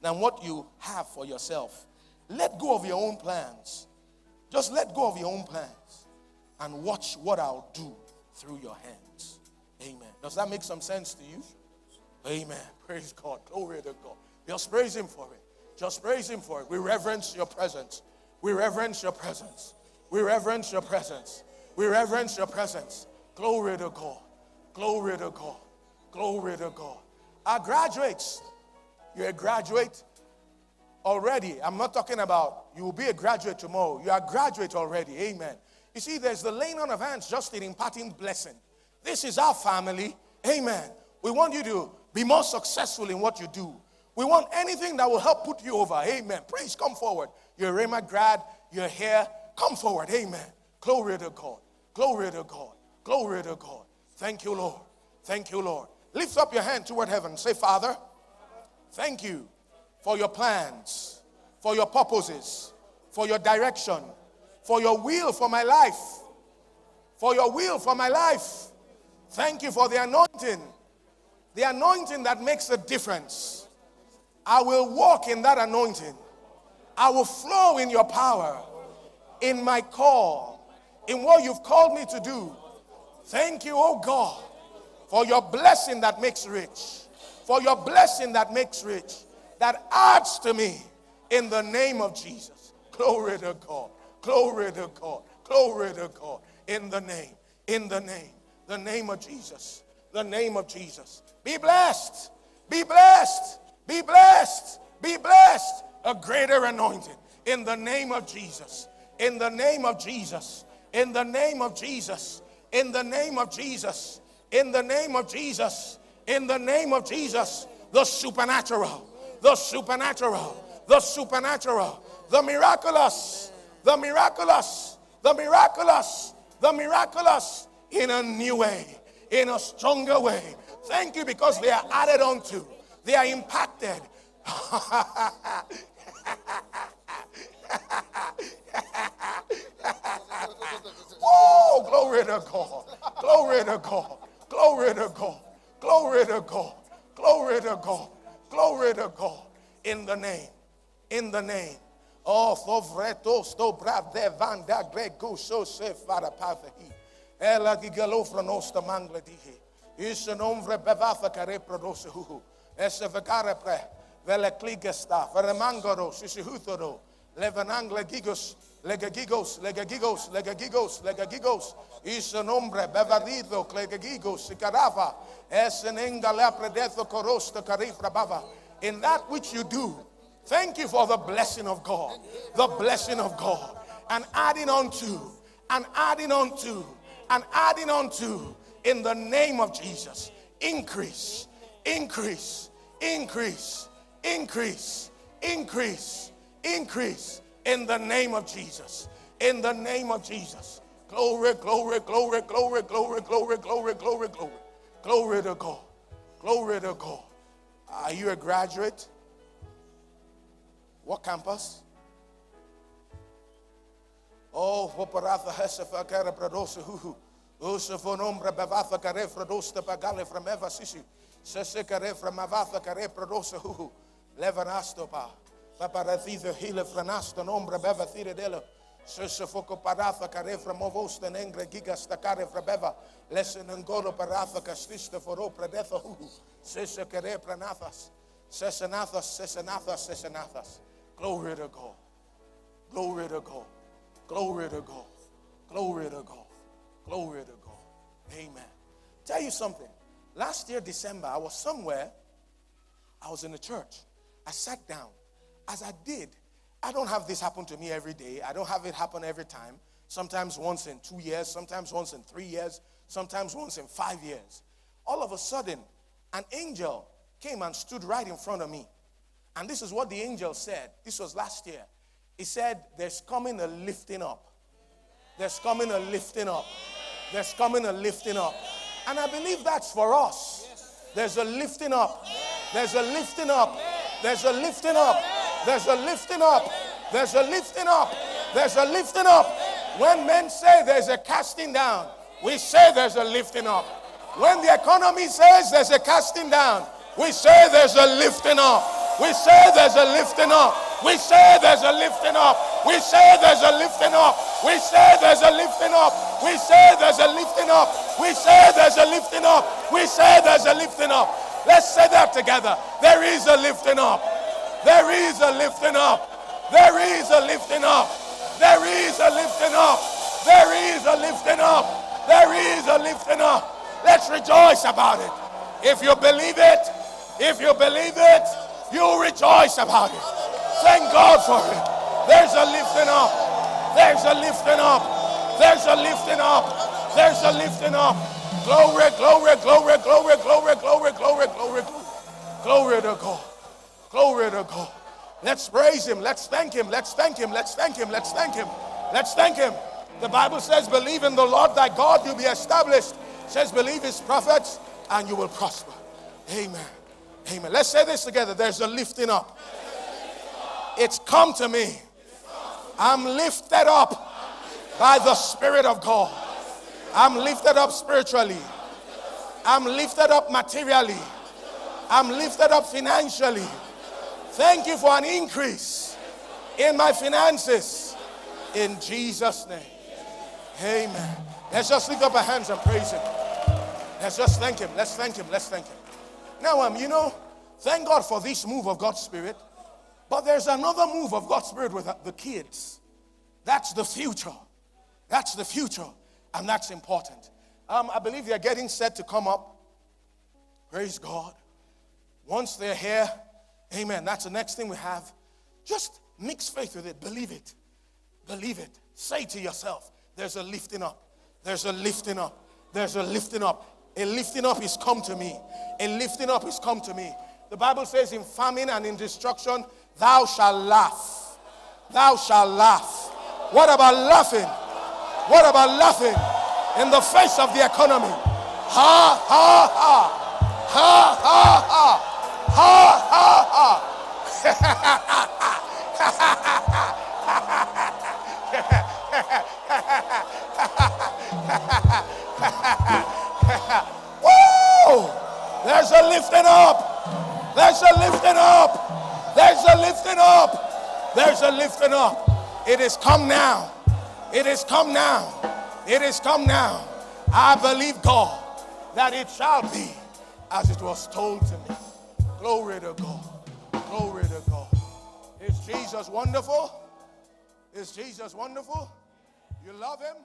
than what you have for yourself. Let go of your own plans. Just let go of your own plans and watch what I'll do through your hands. Amen. Does that make some sense to you? Amen. Praise God. Glory to God. Just praise Him for it. Just praise Him for it. We reverence your presence. We reverence your presence. We reverence your presence. We reverence your presence. Glory to God. Glory to God. Glory to God. Our graduates, you're a graduate already. I'm not talking about you will be a graduate tomorrow. You are a graduate already. Amen. You see, there's the laying on of hands just in imparting blessing. This is our family. Amen. We want you to be more successful in what you do. We want anything that will help put you over. Amen. Please come forward. You're a Rhema grad. You're here. Come forward. Amen. Glory to God. Glory to God. Glory to God. Thank you, Lord. Thank you, Lord. Lift up your hand toward heaven. Say, Father, thank you for your plans, for your purposes, for your direction, for your will for my life, for your will for my life. Thank you for the anointing, the anointing that makes a difference. I will walk in that anointing. I will flow in your power, in my call, in what you've called me to do. Thank you, oh God, for your blessing that makes rich, for your blessing that makes rich that adds to me in the name of Jesus. Glory to God. Glory to God. Glory to God. In the name, in the name, the name of Jesus. The name of Jesus. Be blessed. Be blessed. Be blessed. Be blessed. A greater anointing in the name of Jesus. In the name of Jesus. In the name of Jesus. In the name of Jesus. In the name of Jesus. In the name of Jesus. The supernatural the supernatural, the supernatural, the miraculous, the miraculous, the miraculous, the miraculous in a new way, in a stronger way. Thank you because they are added onto, they are impacted. oh, glory to God. Glory to God. Glory to God. Glory to God. Glory to God. Glory to God. In the name. In the name. Oh, fovreto sto brav de vanda grego so se fara pathehi. Ela di galofra nosta mangla dihi. Is nombre bevatha care produce hu. Esse vacare pre. Vele kligesta. Veremangoro. Sisihutoro. Levanangle gigos. Legagigos, legagigos, legagigos, legagigos. Is un hombre bevarido, legagigos, sicarava. Es en engale predezo corosta carifra bava. In that which you do, thank you for the blessing of God. The blessing of God. And adding on to, and adding on to, and adding on to, in the name of Jesus. Increase, increase, increase, increase, increase, increase in the name of Jesus. In the name of Jesus. Glory, glory, glory, glory, glory, glory, glory, glory, glory. Glory to God. Glory to God. Are you a graduate? What campus? Oh, Hoparatha Hesefa Kara Pradosa Huhu. Usafon Umbra Bavatha Kare Fradosta Pagale from Eva Sishu. Sesekare from Avatha Kare Pradosa Huhu. Levanastopa. Papa the hile franasto nombre beva thire dela. Se se foco paratha care fra mo vosta nengre giga sta care fra beva. Lesse nengoro foro predetho. Se se care pranathas. Se nathas, se nathas, se nathas. Glory to God. Glory to God. Glory to God. Glory to God. Glory to God. Amen. Tell you something. Last year, December, I was somewhere. I was in a church. I sat down. As I did, I don't have this happen to me every day. I don't have it happen every time. Sometimes once in two years, sometimes once in three years, sometimes once in five years. All of a sudden, an angel came and stood right in front of me. And this is what the angel said. This was last year. He said, There's coming a lifting up. There's coming a lifting up. There's coming a lifting up. And I believe that's for us. There's a lifting up. There's a lifting up. There's a lifting up. There's a lifting up. There's a lifting up. There's a lifting up. When men say there's a casting down, we say there's a lifting up. When the economy says there's a casting down, we say there's a lifting up. We say there's a lifting up. We say there's a lifting up. We say there's a lifting up. We say there's a lifting up. We say there's a lifting up. We say there's a lifting up. We say there's a lifting up. Let's say that together. There is a lifting up. There is a lifting up. There is a lifting up. There is a lifting up. There is a lifting up. There is a lifting up. Let's rejoice about it. If you believe it, if you believe it, you rejoice about it. Thank God for it. There's a lifting up. There's a lifting up. There's a lifting up. There's a lifting up. Glory, glory, glory, glory, glory, glory, glory, glory, glory to God. Glory to God. Let's praise Him. Let's thank Him. Let's thank Him. Let's thank Him. Let's thank Him. Let's thank Him. The Bible says, Believe in the Lord thy God, you'll be established. It says, Believe His prophets, and you will prosper. Amen. Amen. Let's say this together. There's a lifting up. It's come to me. I'm lifted up by the Spirit of God. I'm lifted up spiritually. I'm lifted up materially. I'm lifted up financially. Thank you for an increase in my finances. In Jesus' name. Amen. Let's just lift up our hands and praise Him. Let's just thank Him. Let's thank Him. Let's thank Him. Now, um, you know, thank God for this move of God's Spirit. But there's another move of God's Spirit with the kids. That's the future. That's the future. And that's important. Um, I believe they're getting set to come up. Praise God. Once they're here, amen. That's the next thing we have. Just mix faith with it. Believe it. Believe it. Say to yourself, there's a lifting up. There's a lifting up. There's a lifting up. A lifting up is come to me. A lifting up is come to me. The Bible says, in famine and in destruction, thou shalt laugh. Thou shalt laugh. What about laughing? What about laughing in the face of the economy? Ha, ha, ha. Ha, ha, ha. Ha, ha, ha. Woo! There's a lifting up. There's a lifting up. There's a lifting up. There's a lifting up. It is come now. It is come now. It is come now. I believe God that it shall be as it was told to me. Glory to God. Glory to God. Is Jesus wonderful? Is Jesus wonderful? You love him?